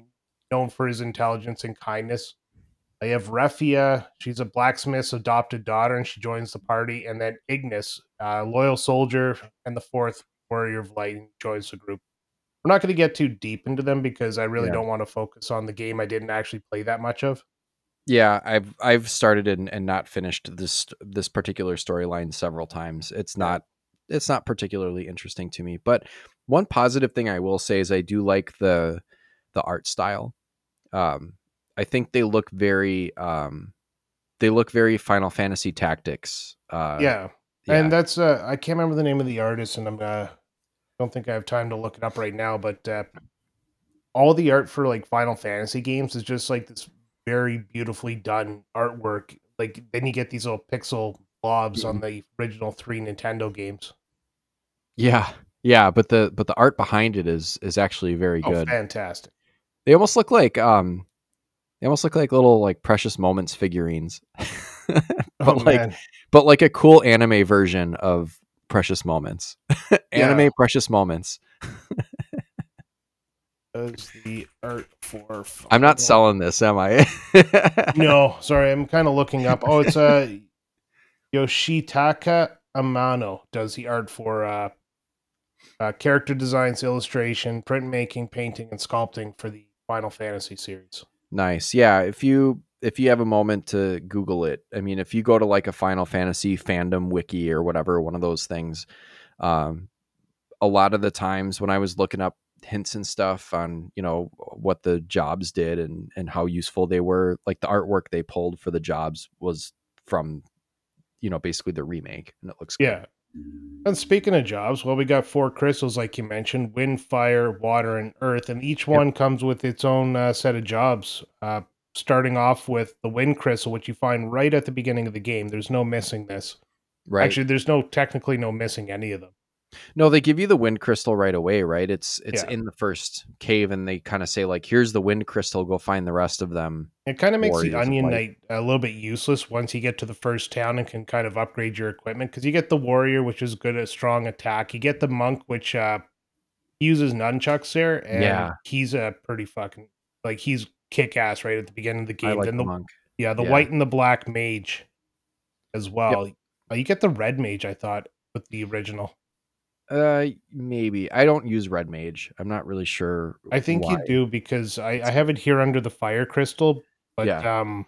known for his intelligence and kindness. I have Refia. She's a blacksmith's adopted daughter, and she joins the party. And then Ingus, uh, loyal soldier, and the fourth warrior of light joins the group. We're not going to get too deep into them because I really Yeah. don't want to focus on the game I didn't actually play that much of. Yeah, I've I've started and, and not finished this this particular storyline several times. It's not it's not particularly interesting to me. But one positive thing I will say is I do like the the art style. Um, I think they look very um, they look very Final Fantasy Tactics. Uh, yeah. yeah. and that's uh, I can't remember the name of the artist, and I'm uh, don't think I have time to look it up right now. But uh, all the art for like Final Fantasy games is just like this very beautifully done artwork. Like then you get these little pixel blobs on the original three Nintendo games. yeah, yeah. But the but the art behind it is is actually very Oh, good. fantastic! They almost look like um, they almost look like little like precious moments figurines. [LAUGHS] but Oh like man, but like a cool anime version of Precious Moments. [LAUGHS] anime Yeah. Precious Moments. does the art for? I'm not selling this, am I? [LAUGHS] No, sorry, I'm kind of looking up. Oh, it's uh, Yoshitaka Amano does the art for uh, uh, character designs, illustration, printmaking, painting, and sculpting for the Final Fantasy series. Nice. Yeah, if you if you have a moment to Google it, I mean, if you go to like a Final Fantasy fandom wiki or whatever, one of those things, um, a lot of the times when I was looking up hints and stuff on you know what the jobs did and and how useful they were, like the artwork they pulled for the jobs was from you know basically the remake, and it looks good. Yeah. And speaking of jobs, well, we got four crystals, like you mentioned wind, fire, water, and earth. And each one comes with its own uh, set of jobs. Uh, starting off with the wind crystal, which you find right at the beginning of the game. There's no missing this. right. Actually, there's no technically no missing any of them. No, they give you the wind crystal right away, right? It's it's Yeah. in the first cave, and they kind of say like, "Here's the wind crystal. Go find the rest of them." It kind of makes the Onion. Knight a little bit useless once you get to the first town and can kind of upgrade your equipment because you get the warrior, which is good at strong attack. You get the monk, which uh, uses nunchucks there, and Yeah. he's a pretty fucking like he's kick ass right at the beginning of the game. Like then the the, monk. yeah, the yeah. white and the black mage as well. Uh, you get the red mage, I thought, with the original. Uh, maybe I don't use red mage. I'm not really sure. I think why. you do because I, I have it here under the fire crystal, but Yeah. um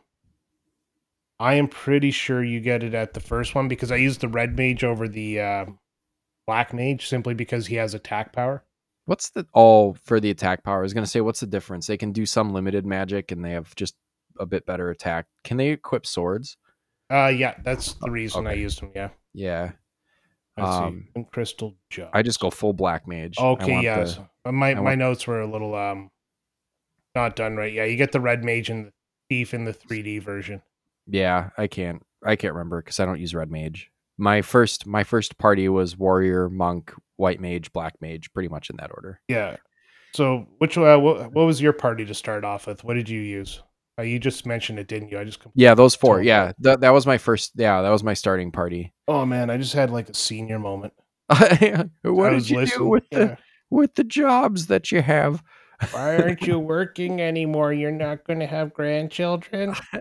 I am pretty sure you get it at the first one because I used the red mage over the um black mage simply because he has attack power. What's the all for the attack power? I was gonna say, what's the difference? They can do some limited magic, and they have just a bit better attack. Can they equip swords? Uh yeah, that's the reason I used them. yeah. Yeah, Let's Um, see. And crystal jug. I just go full black mage. Okay, want yeah. the- so- uh, my I my notes were a little um not done right. Yeah, you get the red mage and the thief in the 3D version. Yeah, I can't. I can't remember because I don't use red mage. My first my first party was warrior, monk, white mage, black mage, pretty much in that order. Yeah. So, which uh, what, what was your party to start off with? What did you use? Uh, you just mentioned it, didn't you? I just Yeah, those four. Yeah, that that was my first. Yeah, that was my starting party. Oh man, I just had like a senior moment. [LAUGHS] what did you do with yeah. the with the jobs that you have? Why aren't you [LAUGHS] working anymore? You're not going to have grandchildren. [LAUGHS]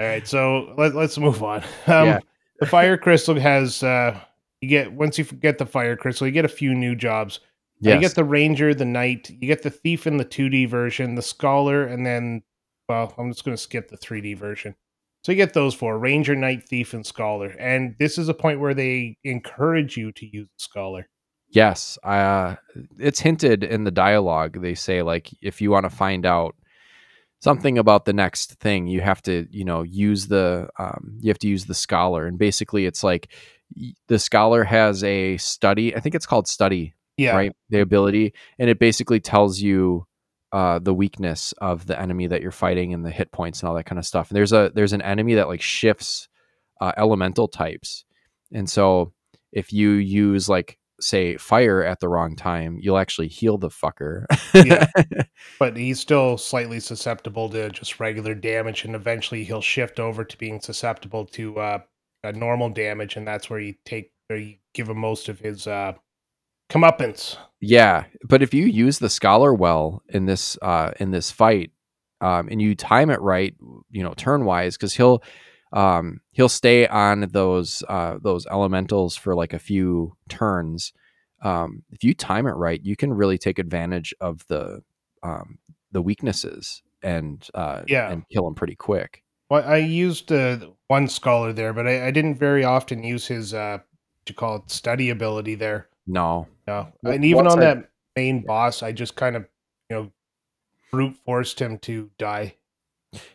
All right, so let, let's move on. Um, Yeah. The fire crystal has uh, you get once you get the fire crystal, you get a few new jobs. Uh, You get the ranger, the knight. You get the thief in the 2D version, the scholar, and then well, I'm just going to skip the 3D version. So you get those four: Ranger, Knight, Thief, and Scholar. And this is a point where they encourage you to use the Scholar. Yes, uh, it's hinted in the dialogue. They say like if you want to find out something about the next thing, you have to you know use the um, you have to use the scholar, and basically it's like the scholar has a study. I think it's called study, Yeah. right? The ability, and it basically tells you uh, the weakness of the enemy that you're fighting and the hit points and all that kind of stuff. And there's a there's an enemy that like shifts uh, elemental types, and so if you use like say fire at the wrong time, you'll actually heal the fucker. Yeah. [LAUGHS] But he's still slightly susceptible to just regular damage, and eventually he'll shift over to being susceptible to uh, a normal damage, and that's where you take where you give him most of his uh, comeuppance. Yeah, but if you use the scholar well in this uh, in this fight, um, and you time it right, you know, turn wise, because he'll um, he'll stay on those uh, those elementals for like a few turns. Um, if you time it right, you can really take advantage of the um, the weaknesses and uh, Yeah. and kill him pretty quick. Well, I used uh, one scholar there, but I, I didn't very often use his uh, to call it study ability there. No, No, W- and even once on I- that main boss, I just kind of you know brute forced him to die.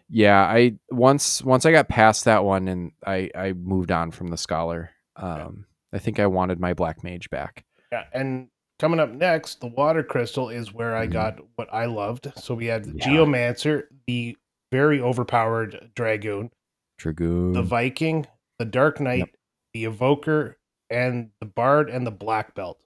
Yeah, I once once I got past that one and I I moved on from the scholar. Um, I think I wanted my black mage back. Yeah, and coming up next, the water crystal is where I Mhm. got what I loved. So we had the Yeah. geomancer, the very overpowered dragoon, Dragoon. the Viking, the Dark Knight, the Evoker, and the Bard and the Black Belt.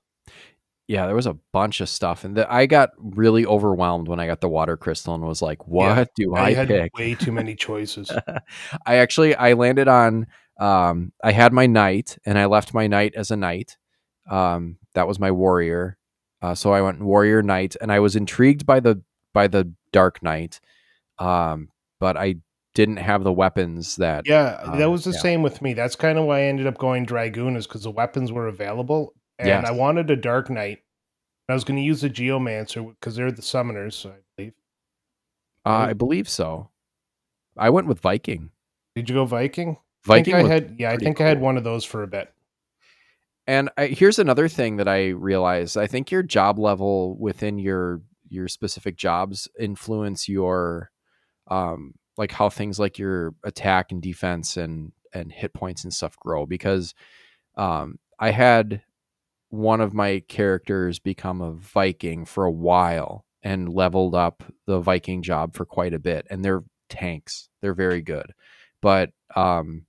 Yeah, there was a bunch of stuff, and the, I got really overwhelmed when I got the water crystal and was like, "What do I I, had pick?" way too many choices. [LAUGHS] I actually I landed on. Um, I had my knight, and I left my knight as a knight. Um, that was my warrior. Uh, so I went warrior knight, and I was intrigued by the by the dark knight, um, but I didn't have the weapons that. Yeah, that Um, was the yeah. same with me. That's kind of why I ended up going Dragoon, is because the weapons were available, and I wanted a Dark Knight. I was going to use the Geomancer because they're the summoners, I believe. Uh, I believe so. I went with Viking. Did you go Viking? Viking I think I had yeah, I think I had one of those for a bit. And I, here's another thing that I realized. I think your job level within your your specific jobs influence your um like how things like your attack and defense and and hit points and stuff grow because um I had one of my characters become a Viking for a while and leveled up the Viking job for quite a bit and they're tanks. They're very good. But um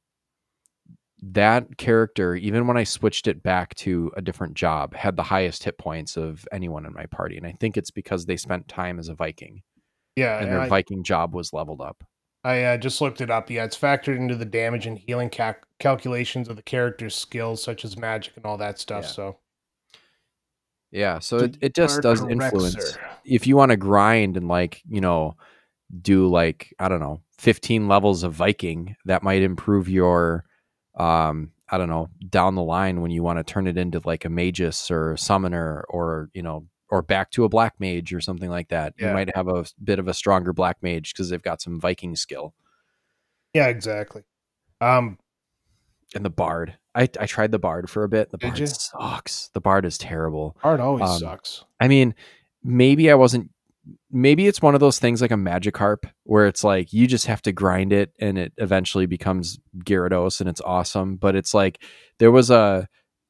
that character, even when I switched it back to a different job, had the highest hit points of anyone in my party. And I think it's because they spent time as a Viking Yeah, and their I, Viking job was leveled up. I uh, just looked it up. Yeah, it's factored into the damage and healing cal- calculations of the character's skills, such as magic and all that stuff. Yeah. So Yeah. So it, it just does influence. Rexer. If you want to grind and like, you know, do like, I don't know, 15 levels of Viking, that might improve your, um, I don't know, down the line when you want to turn it into like a magus or a summoner or, you know, or back to a black mage or something like that. Yeah. You might have a bit of a stronger black mage because they've got some Viking skill. Yeah, exactly. Um, And the bard. I, I tried the bard for a bit. The Did bard you? sucks. The bard is terrible. Bard always Um, sucks. I mean, maybe I wasn't. Maybe it's one of those things like a Magikarp where it's like you just have to grind it and it eventually becomes Gyarados and it's awesome. But it's like there was a,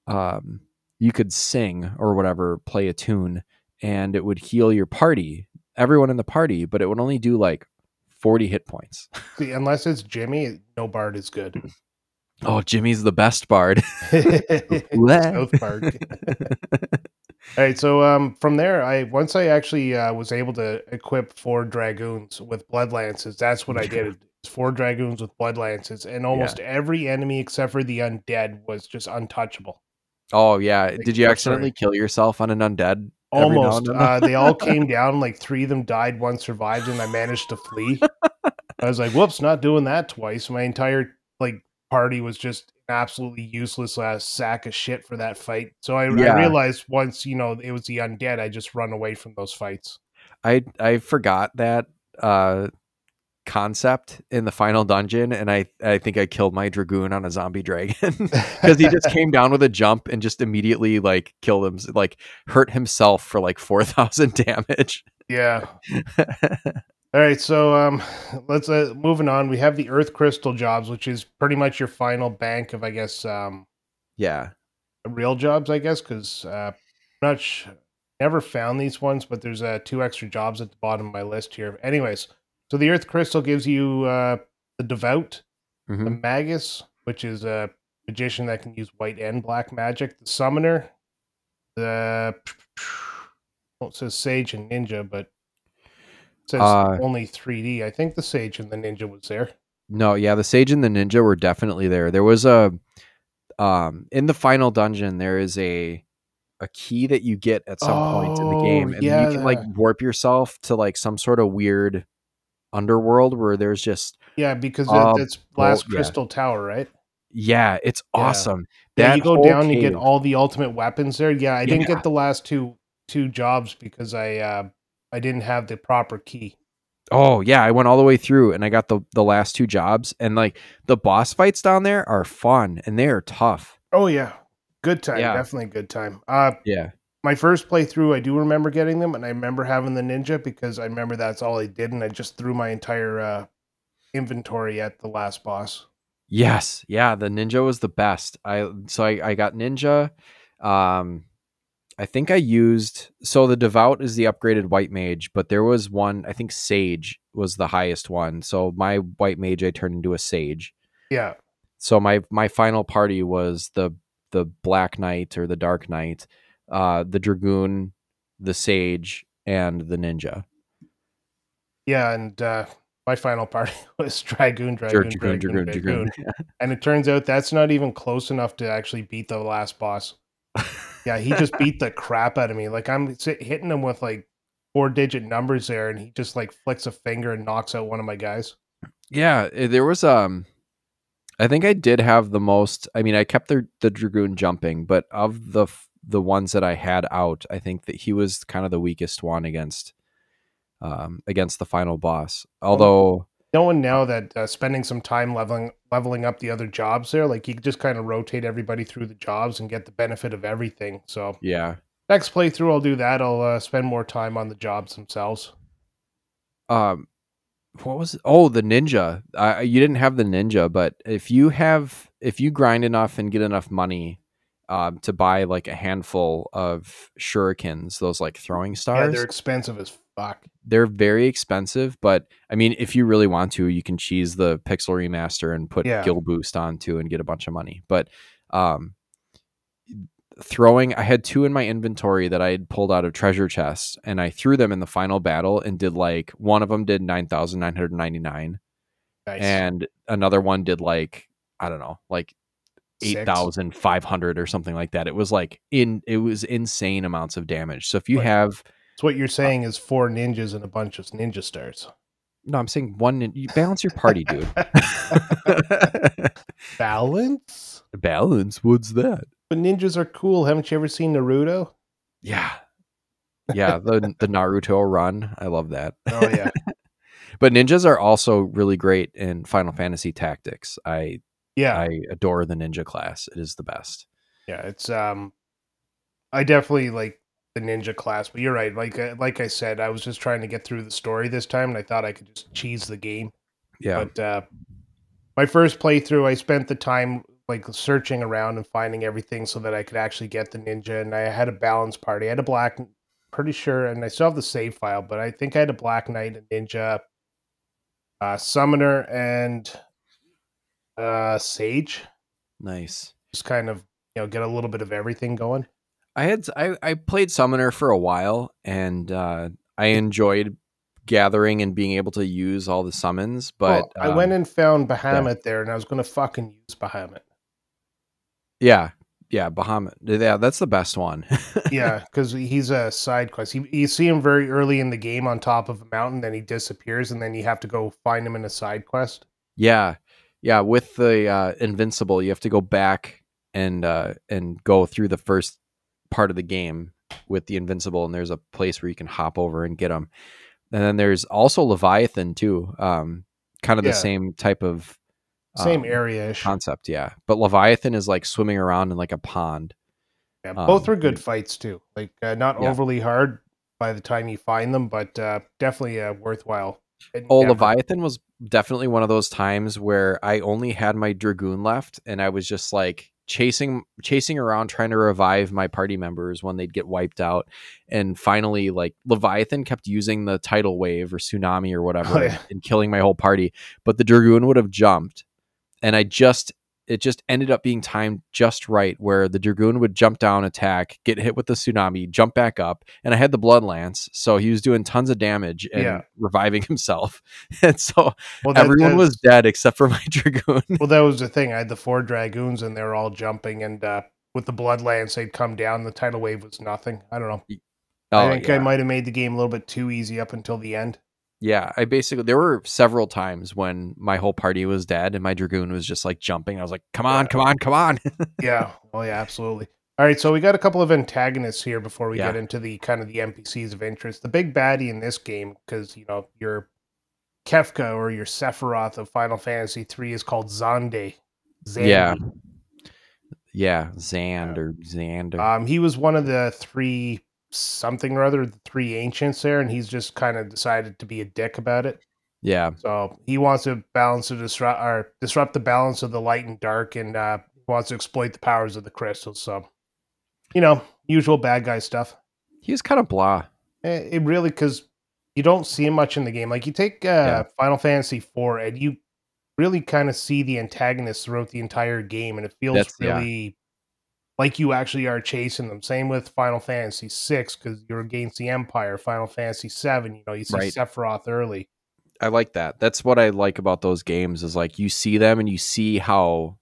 um, you could sing or whatever, play a tune, and it would heal your party, everyone in the party, but it would only do like 40 hit points. See, unless it's Jimmy, no bard is good. [LAUGHS] Oh, Jimmy's the best bard. [LAUGHS] South Park. [LAUGHS] All right, so um, from there, I once I actually uh, was able to equip four dragoons with blood lances. That's what I did. [LAUGHS] Four dragoons with blood lances, and almost every enemy except for the undead was just untouchable. oh, yeah. Did you accidentally kill yourself on an undead? Almost. Uh, they all came down. Like three of them died, one survived, and I managed to flee. I was like, "Whoops, not doing that twice." My entire like party was just an absolutely useless uh, sack of shit for that fight. So I, Yeah. I realized once you know it was the undead, I just run away from those fights. I I forgot that uh concept in the final dungeon, and I I think I killed my dragoon on a zombie dragon [LAUGHS] because he just came down with a jump and just immediately like killed him, like hurt himself for like four thousand [LAUGHS] damage. Yeah. [LAUGHS] All right, so um, let's uh, moving on. We have the Earth Crystal jobs, which is pretty much your final bank of, I guess, um, yeah, real jobs, I guess, because uh, not sh- never found these ones, but there's uh, two extra jobs at the bottom of my list here. Anyways, so the Earth Crystal gives you uh, the Devout, the Mhm. Magus, which is a magician that can use white and black magic, the Summoner, the well, it says Sage and Ninja, but says Uh, only 3D. I think the Sage and the Ninja was there. No, yeah, the sage and the ninja were definitely there. There was a um in the final dungeon there is a a key that you get at some point in the Oh, game and yeah, you can like warp yourself to like some sort of weird underworld where there's just Yeah, because Uh, it's Last yeah. Crystal Tower, right? yeah, it's Yeah. awesome. Yeah, That you go down, you get all the ultimate weapons there. Yeah, I didn't Yeah. get the last two two jobs because I uh, I didn't have the proper key. Oh yeah, I went all the way through and I got the the last two jobs and like the boss fights down there are fun and they are tough. Oh yeah, good time, Yeah. definitely good time. Uh, Yeah. my first playthrough, I do remember getting them, and I remember having the ninja because I remember that's all I did, and I just threw my entire uh, inventory at the last boss. Yes, yeah, the ninja was the best. I so I, I got ninja. Um, I think I used so the devout is the upgraded white mage, but there was one I think sage was the highest one. So my white mage I turned into a sage. Yeah, So my my final party was the the black knight or the dark knight, uh, the dragoon, the sage, and the ninja. yeah, and uh, my final party [LAUGHS] was dragoon, dragoon, Dragoon, dragoon, dragoon, dragoon, dragoon. and it turns out that's not even close enough to actually beat the last boss. [LAUGHS] Yeah, he just beat the crap out of me. Like I'm hitting him with like four digit numbers there, and he just like flicks a finger and knocks out one of my guys. Yeah, eh, there was um I think I did have the most I mean I kept the the dragoon jumping, but of the f- the ones that I had out, I think that he was kind of the weakest one against um against the final boss. Although Knowing now that uh, spending some time leveling leveling up the other jobs there, like you could just kind of rotate everybody through the jobs and get the benefit of everything. So yeah. next playthrough, I'll do that. I'll uh, spend more time on the jobs themselves. Um what was it? Oh, the ninja. I you didn't have the ninja, but if you have if you grind enough and get enough money um, to buy like a handful of shurikens, those like throwing Yeah, stars. they're expensive as fuck. they're very expensive, but I mean, if you really want to, you can cheese the pixel remaster and put Yeah. Gil Boost onto and get a bunch of money. But um, throwing, I had two in my inventory that I had pulled out of treasure chests, and I threw them in the final battle and did like one of them did nine thousand nine hundred ninety nine, Nice. and another one did like I don't know, like eight thousand five hundred or something like that. It was like in it was insane amounts of damage. So if you have So what you're saying is four ninjas and a bunch of ninja stars. No, I'm saying one. nin- You balance your party, dude. [LAUGHS] [LAUGHS] Balance? balance. What's that? But ninjas are cool. Haven't you ever seen Naruto? Yeah, yeah. The the Naruto run. I love that. Oh yeah. [LAUGHS] But ninjas are also really great in Final Fantasy Tactics. I Yeah. I adore the ninja class. It is the best. Yeah, it's um I definitely like the ninja class, but you're right. Like uh, like I said, I was just trying to get through the story this time and I thought I could just cheese the game. Yeah, But uh my first playthrough, I spent the time like searching around and finding everything so that I could actually get the ninja and I had a balance party. I had a black pretty sure and I still have the save file, but I think I had a black knight, a ninja, uh summoner and uh sage. nice. Just kind of, you know, get a little bit of everything going. I had I, I played Summoner for a while, and uh, I enjoyed gathering and being able to use all the summons. But Well, I went um, and found Bahamut there, and I was going to fucking use Bahamut. yeah, yeah, Bahamut. Yeah, that's the best one. [LAUGHS] Yeah, because he's a side quest. You, you see him very early in the game on top of a mountain, then he disappears, and then you have to go find him in a side quest. Yeah, yeah. With the uh, invincible, you have to go back and uh, and go through the first part of the game with the invincible, and there's a place where you can hop over and get them. And then there's also Leviathan too. Um, kind of the same type of Same um, area concept. Yeah, but Leviathan is like swimming around in like a pond. Yeah, both um, are good fights too. Like uh, not Yeah. overly hard by the time you find them, but uh, definitely uh, worthwhile. Oh, endeavor. Leviathan was definitely one of those times where I only had my dragoon left, and I was just like chasing chasing around trying to revive my party members when they'd get wiped out. And finally, like Leviathan kept using the tidal wave or tsunami or oh, whatever Oh, yeah. and killing my whole party, but the dragoon would have jumped, and I just it just ended up being timed just right where the dragoon would jump down attack get hit with the tsunami jump back up and i had the blood lance so he was doing tons of damage and Yeah. reviving [LAUGHS] himself and so Well, that- everyone was dead except for [LAUGHS] my dragoon Well, that was the thing. I had the four dragoons, and they were all jumping, and uh, with the blood lance, they'd come down. The tidal wave was nothing. I don't know. I Oh, think I might have made the game a little bit too easy up until the end. Yeah i basically there were several times when my whole party was dead and my dragoon was just like jumping i was like come on Yeah. come on come on [LAUGHS] Yeah. Oh, yeah, absolutely. All right, so we got a couple of antagonists here before we Yeah. get into the kind of the NPCs of interest. The big baddie in this game, because you know your Kefka or your Sephiroth of Final Fantasy III is called Xande. Zandi. Yeah. yeah zand or xander Um, he was one of the three something or other, the three ancients there, and he's just kind of decided to be a dick about it. yeah So he wants to balance to disrupt or disrupt the balance of the light and dark, and uh, wants to exploit the powers of the crystals. So, you know, usual bad guy stuff. he was kind of blah Eh, It really because you don't see him much in the game. Like you take uh, Yeah. Final Fantasy IV, and you really kind of see the antagonists throughout the entire game, and it feels That's- really like you actually are chasing them. Same with Final Fantasy VI because you're against the Empire. Final Fantasy VII, you know, you see Right. Sephiroth early. I like that. That's what I like about those games is like you see them and you see how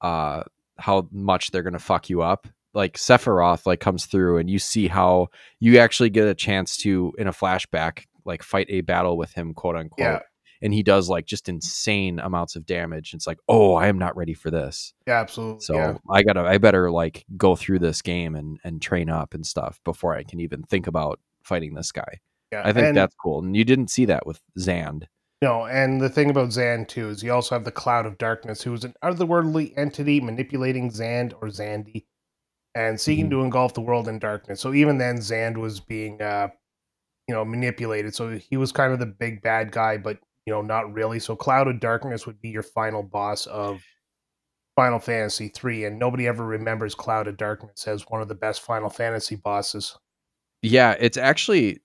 uh how much they're gonna fuck you up. Like Sephiroth like comes through and you see how you actually get a chance to in a flashback like fight a battle with him, quote unquote. Yeah. And he does like just insane amounts of damage. It's like, oh, I am not ready for this. Yeah, absolutely. So yeah. I gotta I better like go through this game and and train up and stuff before I can even think about fighting this guy. yeah. I think and- that's cool. And you didn't see that with Zand. No, and the thing about Zand too is you also have the Cloud of Darkness, who is an otherworldly entity manipulating Zand or Zandy, and seeking Mhm. to engulf the world in darkness. So even then, Zand was being, uh, you know, manipulated. So he was kind of the big bad guy, but you know, not really. So Cloud of Darkness would be your final boss of Final Fantasy three, and nobody ever remembers Cloud of Darkness as one of the best Final Fantasy bosses. Yeah, it's actually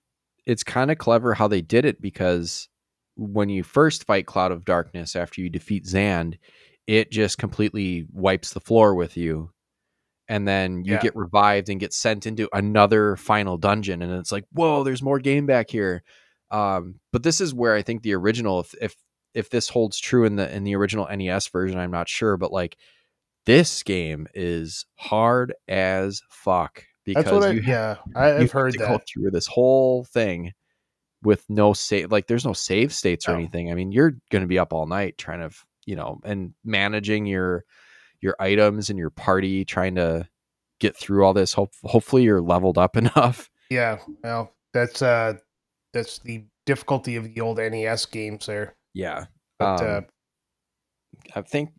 it's kind of clever how they did it because when you first fight Cloud of Darkness after you defeat Zand, it just completely wipes the floor with you. And then you Yeah. get revived and get sent into another final dungeon and it's like, "Whoa, there's more game back here." Um, but this is where I think the original if if if this holds true in the in the original NES version, I'm not sure, but like this game is hard as fuck because That's what I, you yeah, I, you I've heard to that. go through this whole thing with no save like there's no save states or No. anything i mean you're going to be up all night trying to you know and managing your your items and your party trying to get through all this Hope, hopefully you're leveled up [LAUGHS] enough Yeah, well, that's uh that's the difficulty of the old NES games there. yeah But Um, uh i think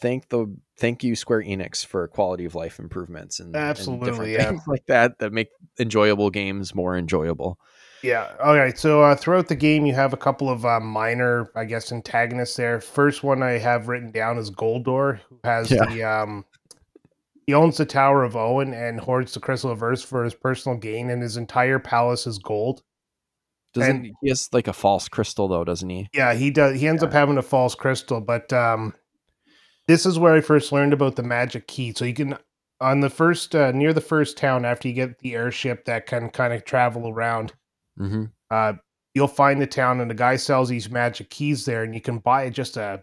thank the thank you square enix for quality of life improvements and, and Absolutely, different yeah. things [LAUGHS] like that that make enjoyable games more enjoyable yeah, all right. So uh, throughout the game, you have a couple of uh, minor, I guess, antagonists there. First one I have written down is Goldor, who has Yeah. the um he owns the Tower of Owen and hoards the Crystal of Earth for his personal gain, and his entire palace is gold. Doesn't And- he has like a false crystal though doesn't he Yeah, he does. He ends up having a false crystal, but um, this is where I first learned about the magic key. So you can on the first uh, near the first town after you get the airship that can kind of travel around. mm-hmm. Uh, you'll find the town, and the guy sells these magic keys there, and you can buy just a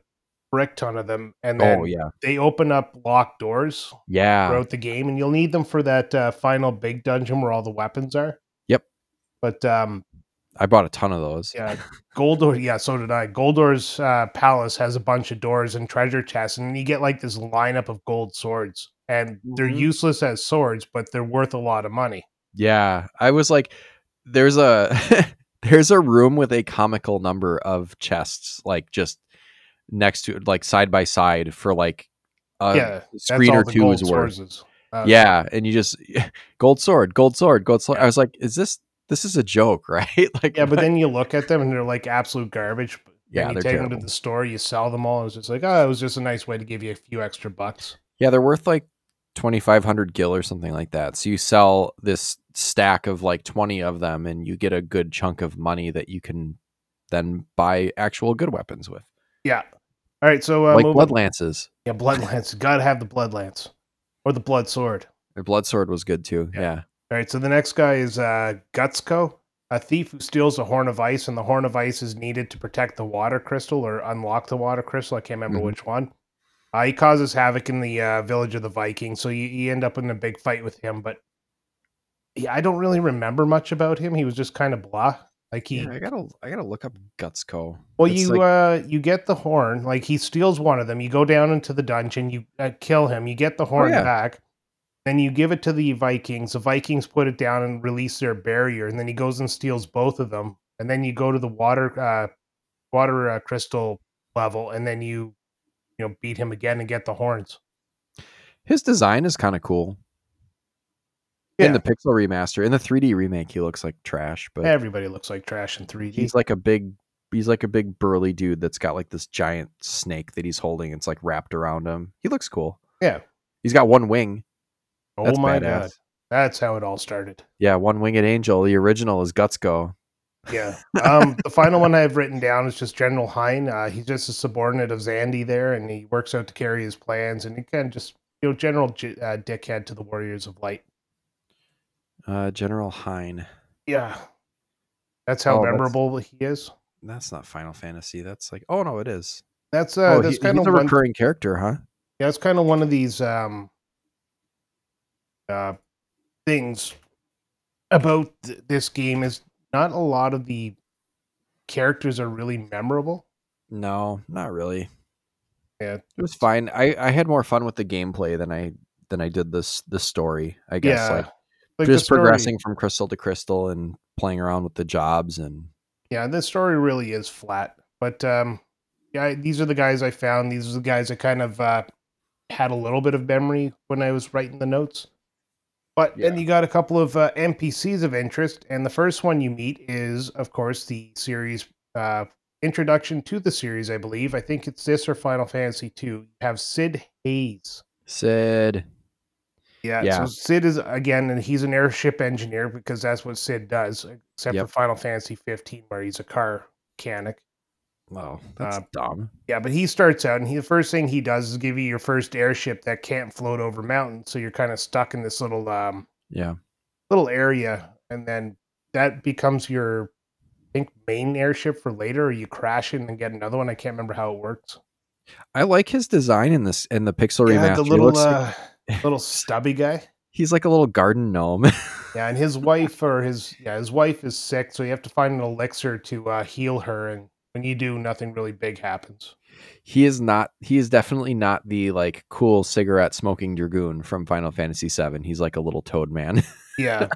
brick ton of them, and then oh yeah they open up locked doors yeah throughout the game, and you'll need them for that uh, final big dungeon where all the weapons are. Yep. But um, I bought a ton of those. Yeah, Goldor. Yeah, so did I. Goldor's uh, palace has a bunch of doors and treasure chests, and you get like this lineup of gold swords, and they're Mhm. useless as swords, but they're worth a lot of money. Yeah, I was like, there's a [LAUGHS] There's a room with a comical number of chests, like just next to like side by side for like a yeah, screen or two is worth. Uh, Yeah, and you just [LAUGHS] gold sword, gold sword, gold sword. Yeah. I was like, is this this is a joke, [LAUGHS] right? like Yeah, but then you look at them and they're like absolute garbage. Yeah, you take them to the store, you sell them all. And it's just like, oh, it was just a nice way to give you a few extra bucks. yeah, they're worth like twenty five hundred gil or something like that. So you sell this stack of like twenty of them, and you get a good chunk of money that you can then buy actual good weapons with, Yeah. All right, so uh, like blood lances. Yeah, blood lance. Gotta have the blood lance or the blood sword. The blood sword was good too. Yeah. Yeah. All right, so the next guy is uh, Guzco, a thief who steals a horn of ice, and the horn of ice is needed to protect the water crystal or unlock the water crystal. I can't remember Mhm. which one. Uh, he causes havoc in the uh, village of the Vikings, so you, you end up in a big fight with him. But yeah, I don't really remember much about him. He was just kind of blah. Like he, Yeah, I gotta I gotta look up Guzco. well, It's you like- uh, you get the horn. Like he steals one of them. You go down into the dungeon. You uh, kill him. You get the horn Oh, yeah. back. Then you give it to the Vikings. The Vikings put it down and release their barrier. And then he goes and steals both of them. And then you go to the water uh, water uh, crystal level, and then you you know beat him again and get the horns. his design is kind of cool. In the Pixel remaster, in the 3D remake, he looks like trash, but everybody looks like trash in 3D. he's like a big he's like a big burly dude that's got like this giant snake that he's holding. It's like wrapped around him. He looks cool. Yeah. He's got one wing. Oh my badass. god, that's how it all started. Yeah, one winged angel. The original is Guzco. Yeah. Um, the final one [LAUGHS] I have written down is just General Hein. Uh, he's just a subordinate of Zandy there, and he works out to carry his plans. And he kind of just, you know, General J- uh, Dickhead to the Warriors of Light. Uh, General Hein. Yeah. That's how Oh, that's- memorable he is. That's not Final Fantasy. That's like oh no, it is. That's uh, oh, that's he- kind he's of a one. recurring character, huh? Yeah, it's kind of one of these um, uh, things about th- this game is not a lot of the characters are really memorable. No, not really. Yeah. It was fine. I I had more fun with the gameplay than I than I did this the story. I guess yeah, like the just progressing from crystal to crystal and playing around with the jobs and Yeah, the story really is flat. But um, yeah, these are the guys I found. These are the guys I kind of uh, had a little bit of memory when I was writing the notes. But then you got a couple of uh, NPCs of interest, and the first one you meet is, of course, the series uh, introduction to the series. I believe. I think it's this or Final Fantasy two. You have Cid Haze. Cid. Yeah, Yeah. So Cid is again, and he's an airship engineer because that's what Cid does. Except Yep. for Final Fantasy 15, where he's a car mechanic. Wow, that's Uh, dumb. Yeah, but he starts out, and he the first thing he does is give you your first airship that can't float over mountains, so you're kind of stuck in this little um Yeah. little area, and then that becomes your I think main airship for later, or you crash it and get another one. I can't remember how it works. I like his design in this in the Pixel Yeah, remaster. the little looks like- uh, little [LAUGHS] stubby guy. he's like a little garden gnome. [LAUGHS] Yeah, and his wife or his yeah his wife is sick, so you have to find an elixir to uh, heal her, and when you do, nothing really big happens. he is not he is definitely not the like cool cigarette smoking dragoon from Final Fantasy VII. He's like a little toad man. [LAUGHS] Yeah.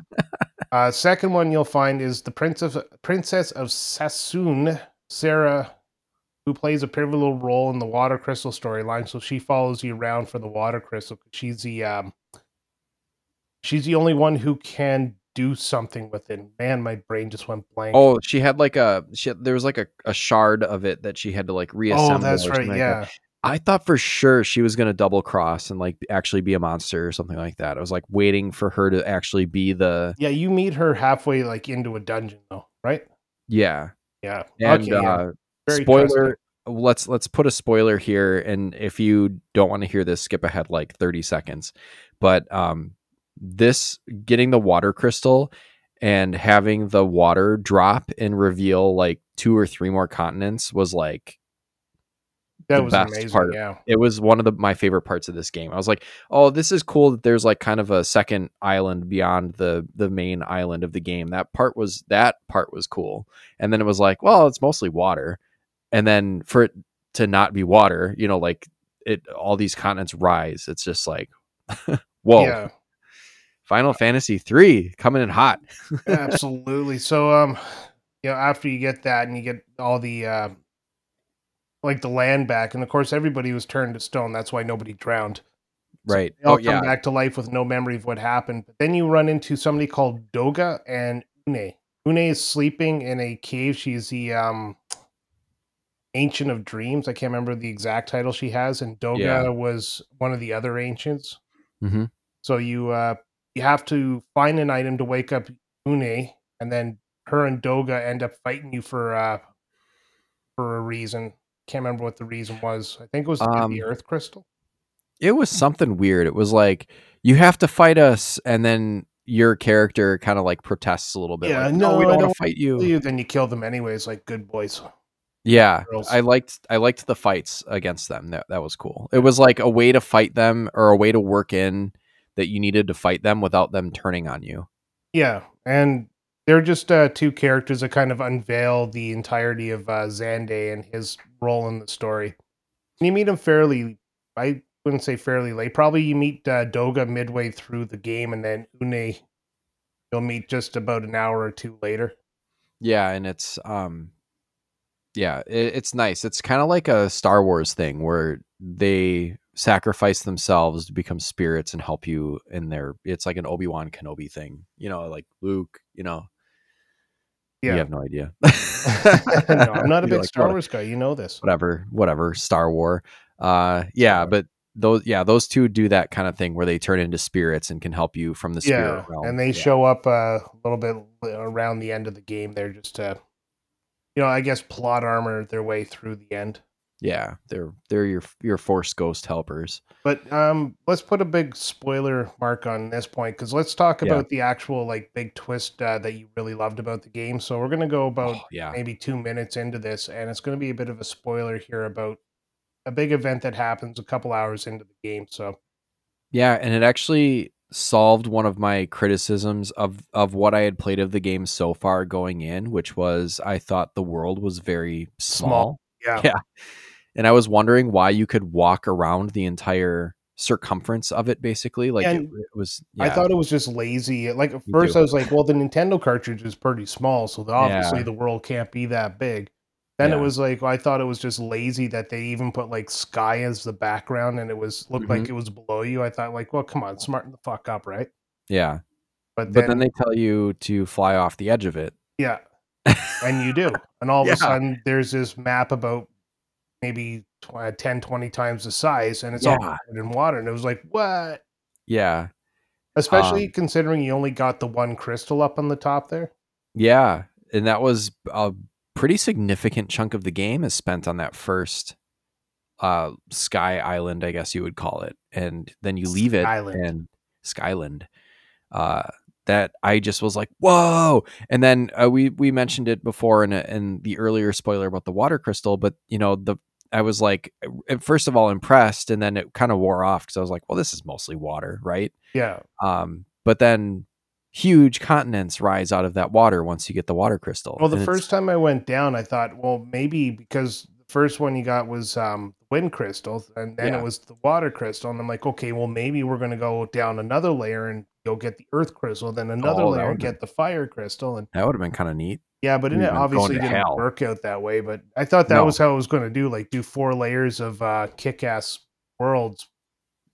uh, second one you'll find is the Princess Princess of Sasune, Sarah, who plays a pivotal role in the Water Crystal storyline. So she follows you around for the Water Crystal. She's the um, she's the only one who can do something with it. Man, my brain just went blank. oh, she had like a she had, there was like a, a shard of it that she had to like reassemble. oh, that's right. like that. Yeah. I thought for sure she was gonna double cross and like actually be a monster or something like that. I was like waiting for her to actually be the Yeah, you meet her halfway like into a dungeon though, right? yeah. Yeah. And Okay, yeah. uh, Very spoiler trusting. let's let's put a spoiler here and if you don't want to hear this skip ahead like 30 seconds but um this getting the water crystal and having the water drop and reveal like two or three more continents was like That was amazing. part. Yeah. it was one of the my favorite parts of this game. I was like, "Oh, this is cool that there's like kind of a second island beyond the the main island of the game." That part was that part was cool. And then it was like, "Well, it's mostly water." And then for it to not be water, you know, like it all these continents rise. It's just like [LAUGHS] whoa. Yeah. Final Fantasy 3 coming in hot. Absolutely. So um you know, after you get that and you get all the uh, like the land back, and of course everybody was turned to stone. That's why nobody drowned. So Right. they all Oh come yeah. back to life with no memory of what happened. But then you run into somebody called Doga and Une. Une is sleeping in a cave. She's the um Ancient of Dreams. I can't remember the exact title she has, and Doga Yeah. was one of the other ancients. hmm So you uh you have to find an item to wake up Unei, and then her and Doga end up fighting you for uh for a reason. Can't remember what the reason was. I think it was get the Um, Earth Crystal. it was something weird. It was like you have to fight us, and then your character kind of like protests a little bit. Yeah, like, no, no, we don't don't to fight You. you. Then you kill them anyways, like good boys. Yeah, Girls. I liked I liked the fights against them. That that was cool. It was like a way to fight them or a way to work in that you needed to fight them without them turning on you. Yeah, and they're just uh, two characters that kind of unveil the entirety of uh, Xande and his role in the story. And you meet him fairly, I wouldn't say fairly late. Probably you meet uh, Doga midway through the game, and then Unei you'll meet just about an hour or two later. Yeah, and it's um yeah, it, it's nice. It's kind of like a Star Wars thing where they sacrifice themselves to become spirits and help you in their it's like an Obi-Wan Kenobi thing. You know, like Luke, you know. yeah. You have no idea. [LAUGHS] no, I'm not [LAUGHS] a big like, Star Wars guy. You know this. whatever, whatever, Star War. Uh yeah, but those yeah, those two do that kind of thing where they turn into spirits and can help you from the spirit Yeah, realm. and they Yeah. show up uh, a little bit around the end of the game. They're just, to you know, I guess plot armor their way through the end. Yeah, they're they're your your force ghost helpers. But um, let's put a big spoiler mark on this point because let's talk Yeah. about the actual like big twist uh, that you really loved about the game. So we're gonna go about Oh, yeah. maybe two minutes into this, and it's gonna be a bit of a spoiler here about a big event that happens a couple hours into the game. So Yeah, and it actually solved one of my criticisms of of what I had played of the game so far going in, which was I thought the world was very small. yeah, [LAUGHS] Yeah. And I was wondering why you could walk around the entire circumference of it basically. Like it, it was I thought it was just lazy. Like at first. I was like, "Well, the Nintendo cartridge is pretty small, so the- obviously Yeah. the world can't be that big." Then it was like I thought it was just lazy that they even put like sky as the background, and it was looked like Mm-hmm. it was below you. I thought like, "Well, come on, smarten the fuck up, right?" yeah. But then, But then they tell you to fly off the edge of it. yeah, [LAUGHS] and you do, and all of a sudden there's this map about maybe tw- uh, 10, 20 times the size, and it's all covered in water, and it was like, what? Yeah. Especially Um, considering you only got the one crystal up on the top there. Yeah, and that was a pretty significant chunk of the game is spent on that first uh sky island, I guess you would call it. And then you leave it Skyland. and Skyland. Uh that I just was like, "Whoa!" And then uh, we we mentioned it before in a, in the earlier spoiler about the water crystal, but you know, the I was like first of all impressed and then it kind of wore off cuz I was like, "Well, this is mostly water, right?" Yeah. Um but then huge continents rise out of that water once you get the water crystal. Well, the and first time I went down, I thought, well, maybe because the first one you got was um, wind crystal, and then Yeah. it was the water crystal, and I'm like, okay, well, maybe we're going to go down another layer and you'll get the earth crystal, then another Oh, layer get the fire crystal, and that would have been kind of neat. yeah, but it We've been going obviously didn't hell. work out that way. But I thought that No. was how it was going to do, like do four layers of uh, kick-ass worlds.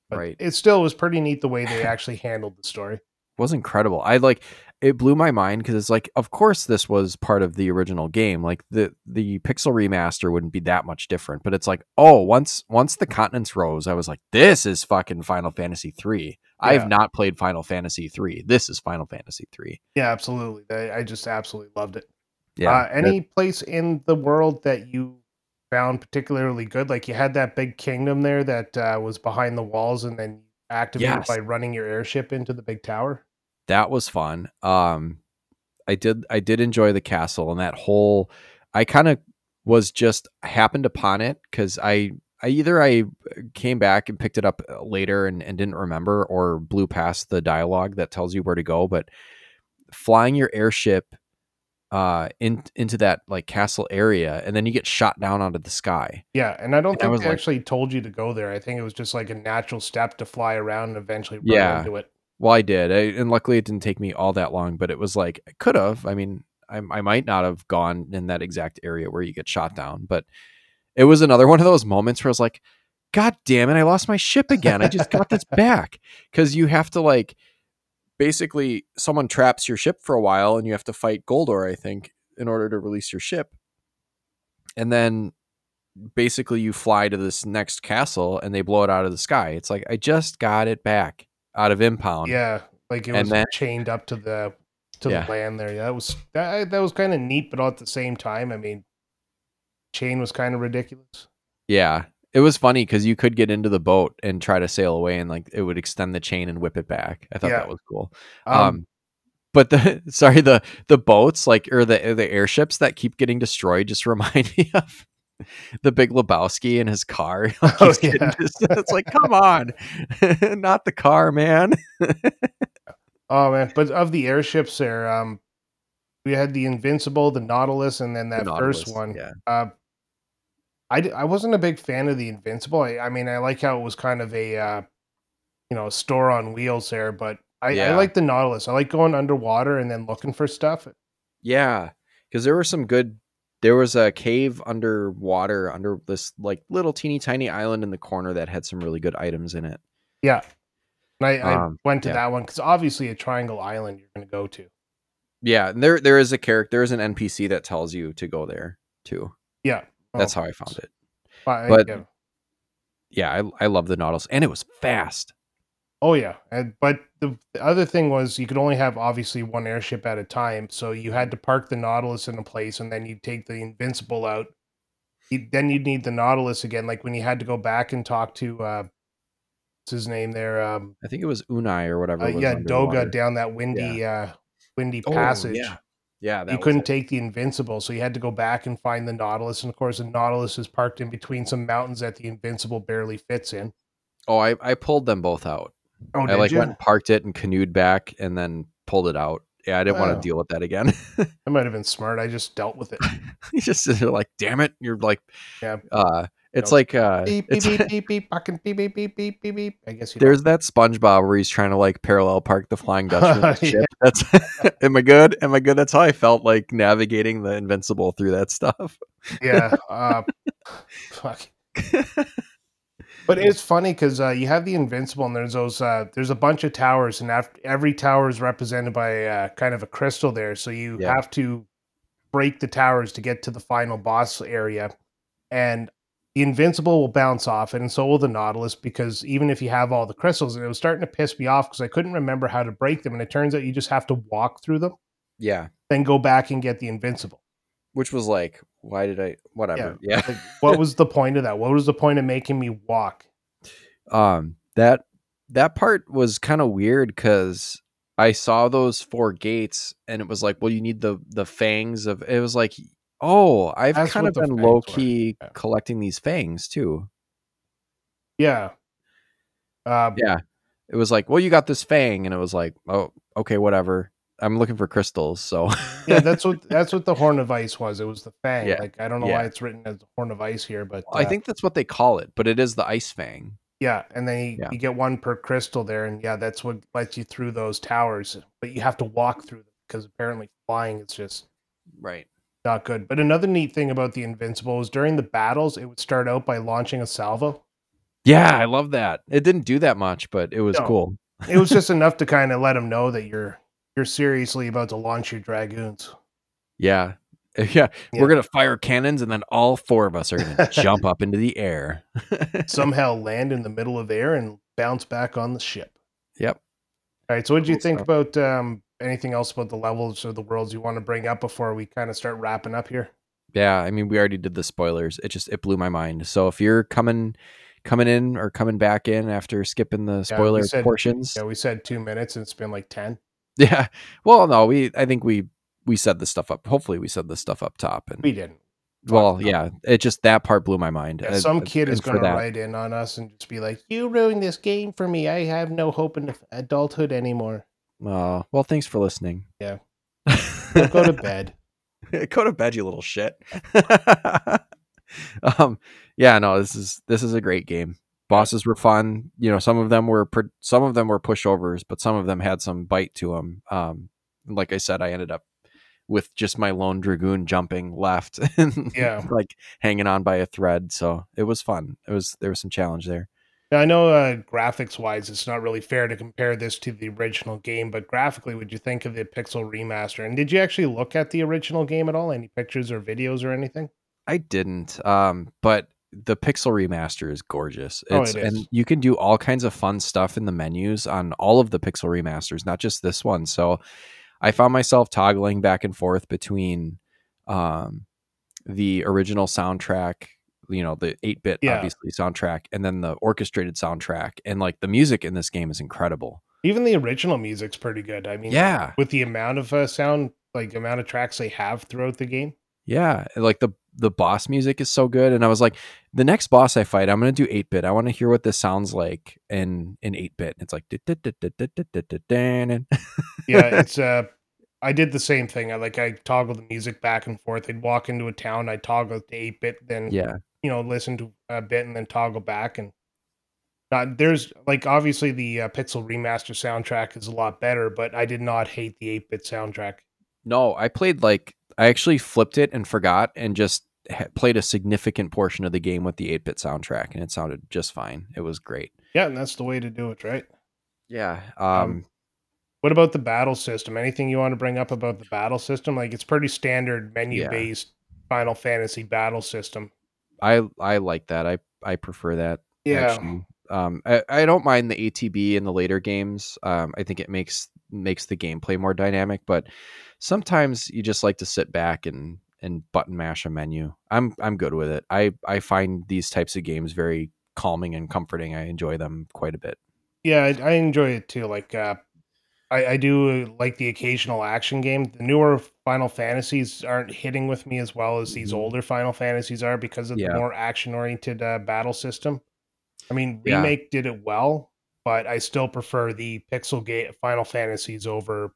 But Right. it still was pretty neat the way they [LAUGHS] actually handled the story. was incredible. I like it blew my mind because it's like, of course, this was part of the original game. Like the the pixel remaster wouldn't be that much different, but it's like, oh, once once the continents rose, I was like, this is fucking Final Fantasy three. I Yeah. have not played Final Fantasy three. This is Final Fantasy three. Yeah, absolutely. I, I just absolutely loved it. Yeah. Uh, any place in the world that you found particularly good? Like you had that big kingdom there that uh, was behind the walls, and then activated Yes. by running your airship into the big tower. that was fun. Um, I did I did enjoy the castle and that whole. I kind of was just happened upon it because I I either I came back and picked it up uh, later and, and didn't remember or blew past the dialogue that tells you where to go. But flying your airship uh in into that like castle area and then you get shot down onto the sky. Yeah, and I don't And I think was they like- actually told you to go there. I think it was just like a natural step to fly around and eventually run Yeah. into it. Well, I did, I, and luckily it didn't take me all that long. But it was like I could have. I mean, I, I might not have gone in that exact area where you get shot down, but it was another one of those moments where I was like, God damn it, I lost my ship again. I just got this [LAUGHS] back. Cause you have to like basically someone traps your ship for a while and you have to fight Goldor, I think, in order to release your ship. And then basically you fly to this next castle and they blow it out of the sky. It's like I just got it back out of impound. Yeah, like it was then- chained up to the to Yeah. the land there. Yeah, that was that that was kind of neat, but all at the same time, I mean, chain was kind of ridiculous. Yeah. It was funny because you could get into the boat and try to sail away and like it would extend the chain and whip it back. I thought Yeah. that was cool. Um, Um, but the [LAUGHS] sorry, the the boats like or the the airships that keep getting destroyed just [LAUGHS] remind me of the Big Lebowski and his car. [LAUGHS] Like, Oh, yeah. just- it's like, come on, not the car, man. oh man, but of the airships there, um, we had the Invincible, the Nautilus, and then that The first one. yeah. Uh, I, I wasn't a big fan of the Invincible. I, I mean, I like how it was kind of a, uh, you know, a store on wheels there, but I, I like the Nautilus. I like going underwater and then looking for stuff. Yeah, because there were some good. There was a cave underwater under this like little teeny tiny island in the corner that had some really good items in it. Yeah. And I, I Um, went to yeah. that one because obviously a triangle island you're going to go to. Yeah, and there there is a character, there is an NPC that tells you to go there too. Yeah. That's Oh, how I found it. but- but- yeah. Yeah, I I love the Nautilus, and it was fast. Oh yeah, and, but the, the other thing was you could only have obviously one airship at a time, so you had to park the Nautilus in a place, and then you take the Invincible out. You, then you'd need the Nautilus again, like when you had to go back and talk to uh, what's his name there, um, I think it was Unei or whatever. uh, was yeah, underwater. Doga down that windy, uh, windy Oh, passage. yeah, yeah. That you couldn't it. take the Invincible, so you had to go back and find the Nautilus, and of course the Nautilus is parked in between some mountains that the Invincible barely fits in. Oh, I I pulled them both out. Oh, I like you? went and parked it and canoed back, and then pulled it out. Yeah, I didn't want to deal with that again. [LAUGHS] I might have been smart. I just dealt with it. [LAUGHS] you just like, damn it, you're like, Yeah. uh, it's like uh, beep beep it's, beep [LAUGHS] beep beep fucking beep beep beep beep beep beep. I guess you there's that SpongeBob where he's trying to like parallel park the Flying [LAUGHS] Dutchman ship. That's [LAUGHS] am I good? Am I good? That's how I felt like navigating the Invincible through that stuff. yeah. Uh, fuck. But it's funny because uh, you have the invincible, and there's those. Uh, there's a bunch of towers, and after, every tower is represented by uh, kind of a crystal there. So you Yeah. have to break the towers to get to the final boss area, and the invincible will bounce off it, and so will the nautilus. Because even if you have all the crystals, and it was starting to piss me off because I couldn't remember how to break them, and it turns out you just have to walk through them, Yeah, then go back and get the invincible. which was like, why did I? Whatever. Yeah. Like, what [LAUGHS] was the point of that? What was the point of making me walk? um that that part was kind of weird because i saw those four gates and it was like well you need the the fangs of it was like oh i've That's kind of been low-key yeah. collecting these fangs too Yeah. Uh, yeah it was like well you got this fang and it was like oh okay whatever i'm looking for crystals so yeah, that's [LAUGHS] what that's what the horn of ice was. It was the fang. Yeah, Like I don't know yeah. why it's written as the horn of ice here, but i uh, think that's what they call it but it is the ice fang yeah. And then you, Yeah. you get one per crystal there, and yeah, that's what lets you through those towers. But you have to walk through them because apparently flying is just right not good. But another neat thing about the invincible is during the battles, it would start out by launching a salvo. yeah i love that it didn't do that much but it was No. cool It was just [LAUGHS] enough to kind of let them know that you're you're seriously about to launch your dragoons. Yeah. Yeah. [LAUGHS] Yeah. We're going to fire cannons and then all four of us are going [LAUGHS] to jump up into the air. Somehow land in the middle of air and bounce back on the ship. Yep. All right. So, what did you think about um, anything else about the levels or the worlds you want to bring up before we kind of start wrapping up here? Yeah. I mean, we already did the spoilers. It just, it blew my mind. So if you're coming, coming in or coming back in after skipping the spoiler said- portions. Yeah, we said two minutes and it's been like 10. [LAUGHS] Yeah. Well, no, we, I think we, we said the stuff up. Hopefully we said the stuff up top and We didn't. well, yeah, it just, that part blew my mind. Yeah, some uh, kid is going to write in on us and just be like, You ruined this game for me. I have no hope in adulthood anymore. Uh, well, thanks for listening. Yeah. Go [LAUGHS] go to bed. [LAUGHS] go to bed you little shit [LAUGHS] um yeah no this is this is a great game bosses were fun you know some of them were some of them were pushovers but some of them had some bite to them um like i said i ended up with just my lone dragoon jumping left and Yeah. like hanging on by a thread. So it was fun. It was there was some challenge there. Now, I know uh, graphics wise, it's not really fair to compare this to the original game, but graphically, would you think of the Pixel remaster? And did you actually look at the original game at all? Any pictures or videos or anything? I didn't. Um, but the Pixel remaster is gorgeous. Oh, it is. and you can do all kinds of fun stuff in the menus on all of the Pixel remasters, not just this one. So I found myself toggling back and forth between um, the original soundtrack, you know, the 8-bit Yeah. obviously soundtrack and then the orchestrated soundtrack and like the music in this game is incredible. Even the original music's pretty good. I mean, Yeah. with the amount of uh, sound, like amount of tracks they have throughout the game. Yeah, like the the boss music is so good, and I was like, the next boss I fight, I'm gonna do eight bit. I want to hear what this sounds like in in eight bit. It's like Yeah, it's uh I did the same thing. I like I toggle the music back and forth. I'd walk into a town, I'd toggle to eight bit, then yeah, you know, listen to a bit and then toggle back and not there's like obviously the uh, Pixel remaster soundtrack is a lot better, but I did not hate the 8-bit soundtrack. no, I played like I actually flipped it and forgot, and just ha- played a significant portion of the game with the eight bit soundtrack, and it sounded just fine. It was great. Yeah, and that's the way to do it, right? Yeah, Um, um, What about the battle system? Anything you want to bring up about the battle system? Like it's pretty standard menu based Final Fantasy battle system. I I like that. I I prefer that. Yeah. actually. Um, I, I don't mind the ATB in the later games. Um, I think it makes makes the gameplay more dynamic, but sometimes you just like to sit back and and button mash a menu. I'm I'm good with it. I I find these types of games very calming and comforting. I enjoy them quite a bit. Yeah, I, I enjoy it too. Like, uh, I, I do like the occasional action game. The newer Final Fantasies aren't hitting with me as well as these Mhm. older Final Fantasies are because of Yeah. the more action oriented uh, battle system. I mean, Yeah. remake did it well, but I still prefer the pixel gate Final Fantasies over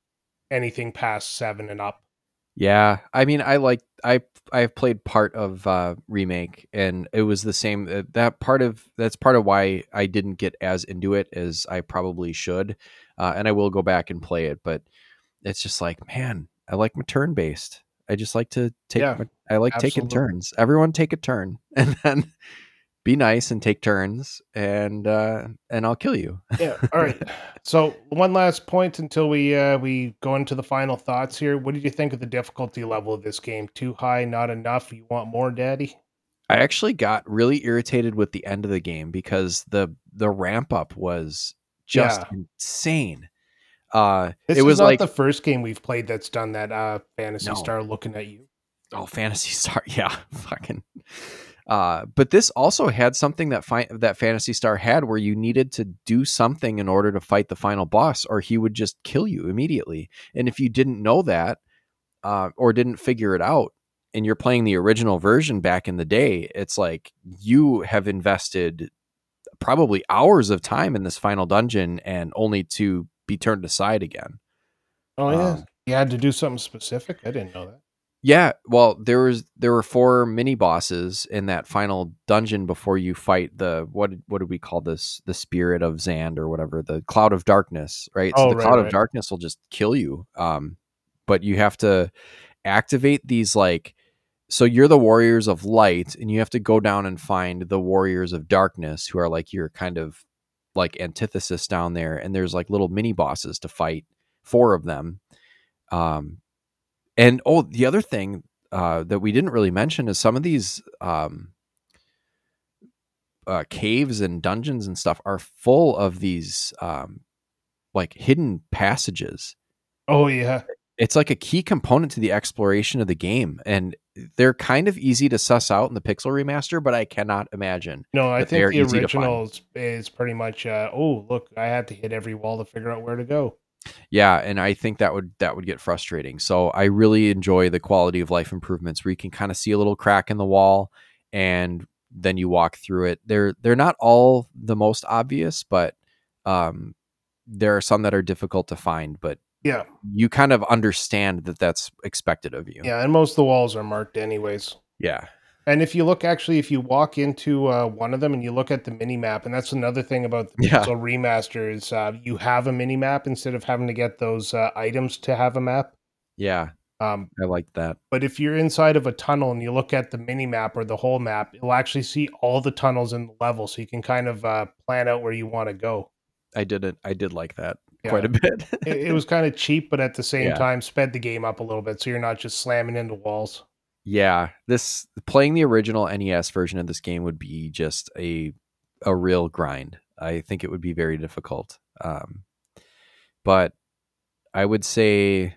anything past seven and up. Yeah, I mean, I like I I've played part of uh, remake, and it was the same. uh, That part of that's part of why I didn't get as into it as I probably should, uh, and I will go back and play it. But it's just like, man, I like my turn based. I just like to take. Yeah, my, I like taking turns. Everyone take a turn, [LAUGHS] and then be nice and take turns, and uh, and I'll kill you. Yeah. [LAUGHS] All right. So one last point until we uh, we go into the final thoughts here. What did you think of the difficulty level of this game? Too high, not enough. You want more, Daddy? I actually got really irritated with the end of the game because the the ramp up was just Yeah. insane. Uh This it was not like the first game we've played that's done that. Uh, Phantasy No. Star looking at you. oh Phantasy [LAUGHS] Star, yeah, fucking. Uh, but this also had something that fi- that Phantasy Star had, where you needed to do something in order to fight the final boss, or he would just kill you immediately. And if you didn't know that, uh, or didn't figure it out, and you're playing the original version back in the day, it's like you have invested probably hours of time in this final dungeon, and only to be turned aside again. Oh yeah, Um, you had to do something specific. I didn't know that. Yeah, well, there was there were four mini bosses in that final dungeon before you fight the what what did we call this? The spirit of Zand or whatever, the cloud of darkness, right? Oh, so the right, cloud of darkness will just kill you. Um, but you have to activate these like so you're the warriors of light and you have to go down and find the warriors of darkness who are like your kind of like antithesis down there and there's like little mini bosses to fight four of them. Um and oh the other thing uh that we didn't really mention is some of these um uh caves and dungeons and stuff are full of these um like hidden passages. Oh yeah, it's like a key component to the exploration of the game and they're kind of easy to suss out in the pixel remaster but i cannot imagine no, I think the original is, is pretty much. Uh, oh look, I had to hit every wall to figure out where to go. yeah and i think that would that would get frustrating so i really enjoy the quality of life improvements where you can kind of see a little crack in the wall and then you walk through it they're they're not all the most obvious but um there are some that are difficult to find but Yeah, you kind of understand that that's expected of you yeah, and most of the walls are marked anyways. yeah And if you look, actually, if you walk into uh, one of them and you look at the mini map, and that's another thing about the Yeah. Pixel remaster is uh, you have a mini map instead of having to get those uh, items to have a map. yeah Um, I like that. but if you're inside of a tunnel and you look at the mini map or the whole map, you'll actually see all the tunnels in the level, so you can kind of uh, plan out where you want to go. I did it. I did like that Yeah. quite a bit. [LAUGHS] It, it was kind of cheap, but at the same Yeah. time, sped the game up a little bit, so you're not just slamming into walls. yeah, this playing the original NES version of this game would be just a a real grind. I think it would be very difficult. Um, but I would say,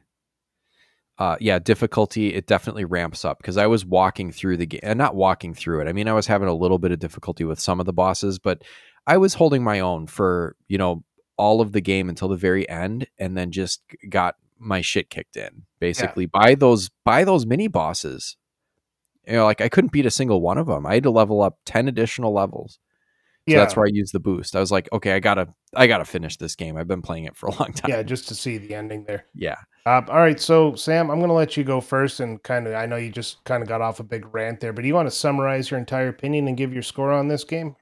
uh, yeah, difficulty it definitely ramps up because I was walking through the game, and not walking through it. I mean, I was having a little bit of difficulty with some of the bosses, but I was holding my own for you know all of the game until the very end, and then just got my shit kicked in basically by those by those mini bosses. You know, like I couldn't beat a single one of them. I had to level up ten additional levels. So yeah, that's where I used the boost. I was like, okay, I gotta, I gotta finish this game. I've been playing it for a long [LAUGHS] time. yeah, just to see the ending there. yeah. Uh, all right, so Sam, I'm going to let you go first, and kind of, I know you just kind of got off a big rant there, but do you want to summarize your entire opinion and give your score on this game?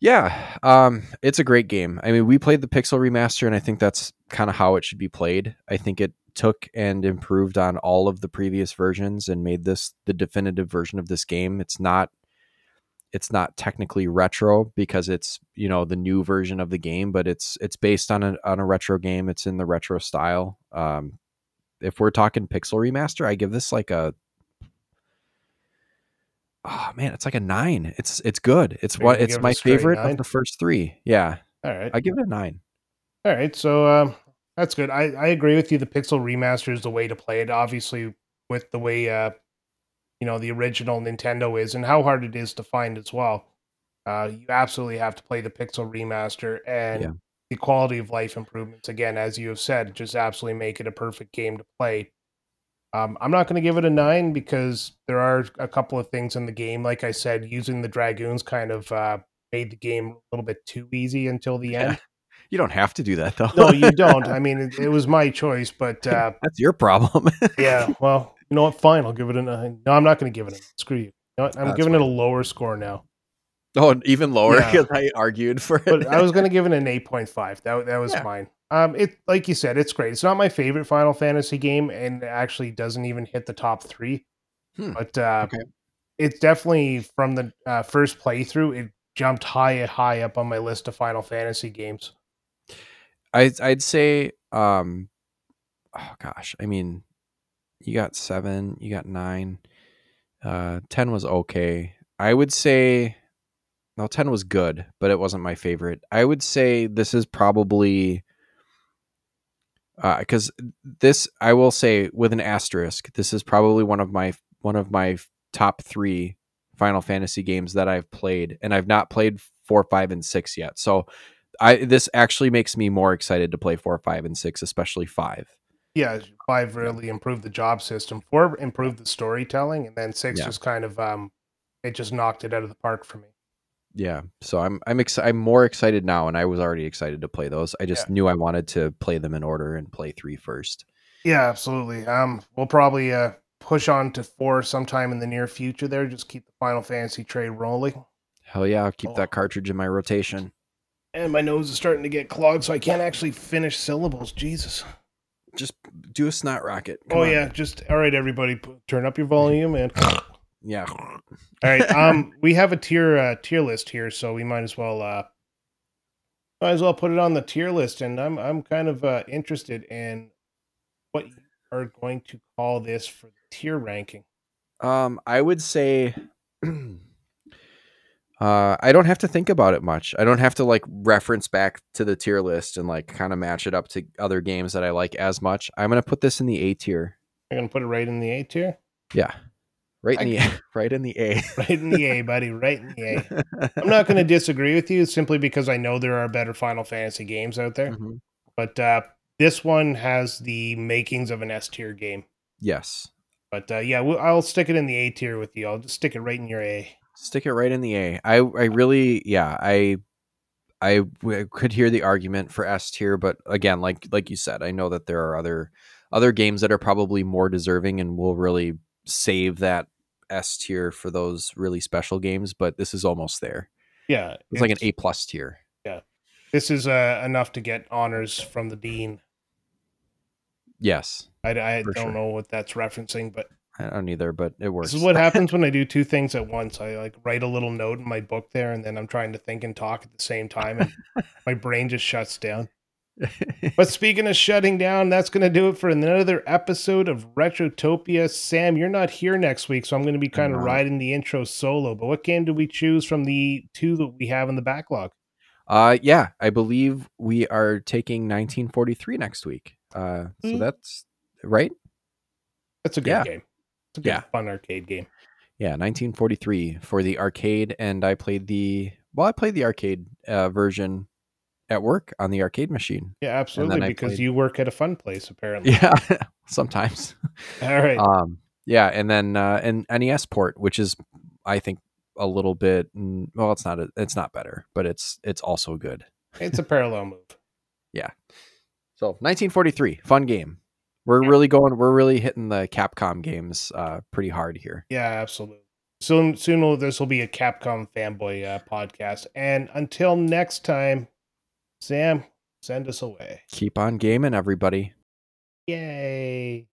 Yeah, um, it's a great game. I mean, we played the Pixel remaster, and I think that's kind of how it should be played. I think it took and improved on all of the previous versions and made this the definitive version of this game. It's not, it's not technically retro because it's you know the new version of the game, but it's it's based on a on a retro game. It's in the retro style. Um, if we're talking Pixel remaster, I give this like a oh man, it's like a nine. It's it's good. It's what it's give it my favorite nine? of the first three. Yeah, All right. I give it a nine. All right, so um, that's good. I, I agree with you. The Pixel remaster is the way to play it. Obviously, with the way uh, you know the original Nintendo is, and how hard it is to find as well. Uh, you absolutely have to play the Pixel remaster, and Yeah. the quality of life improvements. Again, as you have said, just absolutely make it a perfect game to play. Um, I'm not going to give it a nine because there are a couple of things in the game. Like I said, using the dragoons kind of uh, made the game a little bit too easy until the Yeah. end. [LAUGHS] You don't have to do that though. No, you don't. [LAUGHS] I mean, it, it was my choice, but uh, [LAUGHS] That's your problem. yeah. Well, you know what? Fine, I'll give it a nine. No, I'm not going to give it a. Screw you. you know? I'm That's giving it a lower score now. oh, and even lower Yeah. because I argued for it. But I was going to give it an 8.5. That that was Yeah. mine. Um, it like you said, it's great. It's not my favorite Final Fantasy game, and it actually doesn't even hit the top three. Hmm, But uh, okay. it's definitely from the uh, first playthrough. It jumped high high up on my list of Final Fantasy games. I I'd say um oh gosh, I mean you got 7, you got 9. Uh 10 was okay. I would say no 10 was good, but it wasn't my favorite. I would say this is probably uh cuz this I will say with an asterisk, this is probably one of my one of my top 3 Final Fantasy games that I've played and I've not played 4, 5 and 6 yet. So I this actually makes me more excited to play 4, 5 and 6, especially 5. Yeah, five really improved the job system. Four improved the storytelling, and then six Yeah. just kind of um, it just knocked it out of the park for me. Yeah, so I'm I'm ex- I'm more excited now, and I was already excited to play those. I just knew I wanted to play them in order and play three first. Yeah, absolutely. Um, we'll probably uh push on to four sometime in the near future. There, just keep the Final Fantasy trade rolling. Hell yeah, I'll keep Oh. that cartridge in my rotation. And my nose is starting to get clogged, so I can't actually finish syllables. Jesus. Just do a snot rocket. oh yeah, just all right, everybody, turn up your volume and. [LAUGHS] yeah. All right. Um, we have a tier uh, tier list here, so we might as well uh, might as well put it on the tier list. And I'm I'm kind of uh, interested in what you are going to call this for the tier ranking. Um, I would say, [CLEARS THROAT] uh, I don't have to think about it much. I don't have to like reference back to the tier list and like kind of match it up to other games that I like as much. I'm gonna put this in the A tier. I'm gonna put it right in the A tier, Yeah, right in I- the [LAUGHS] right in the A. [LAUGHS] right in the A, buddy, right in the A. [LAUGHS] I'm not going to disagree with you simply because I know there are better Final Fantasy games out there, Mhm. but uh, this one has the makings of an S tier game. Yes. But uh, yeah, we'll, I'll stick it in the A tier with you. I'll just stick it right in your A. Stick it right in the A. I I really yeah, I I w- could hear the argument for S tier, but again, like like you said, I know that there are other other games that are probably more deserving and will really save that S tier for those really special games, but this is almost there. Yeah, It's like an A plus tier. Yeah, this is uh, enough to get honors from the dean. Yes, I, I don't sure. know what that's referencing, but I don't either, but it works. this is what [LAUGHS] happens when I do two things at once. I like write a little note in my book there, and then I'm trying to think and talk at the same time, and my brain just shuts down. But speaking of shutting down, that's going to do it for another episode of Retrotopia. Sam, you're not here next week, so I'm going to be kind of riding the intro solo. But what game do we choose from the two that we have in the backlog? uh, yeah, I believe we are taking 1943 next week. Uh, so Mm. that's right. That's a good Yeah. game. It's a good, Yeah. fun arcade game. Yeah, 1943 for the arcade, and I played the well, I played the arcade uh, version at work on the arcade machine. Yeah, absolutely. Because played- you work at a fun place, apparently. Yeah, [LAUGHS] sometimes. [LAUGHS] All right. Um, yeah, and then uh, an NES port, which is I think a little bit well, it's not a, it's not better, but it's it's also good. it's a parallel move. [LAUGHS] Yeah. So 1943, fun game. We're Yeah. really going. We're really hitting the Capcom games uh, pretty hard here. Yeah, absolutely. Soon, soon this will be a Capcom fanboy uh, podcast. And until next time, Sam, send us away. Keep on gaming, everybody. Yay!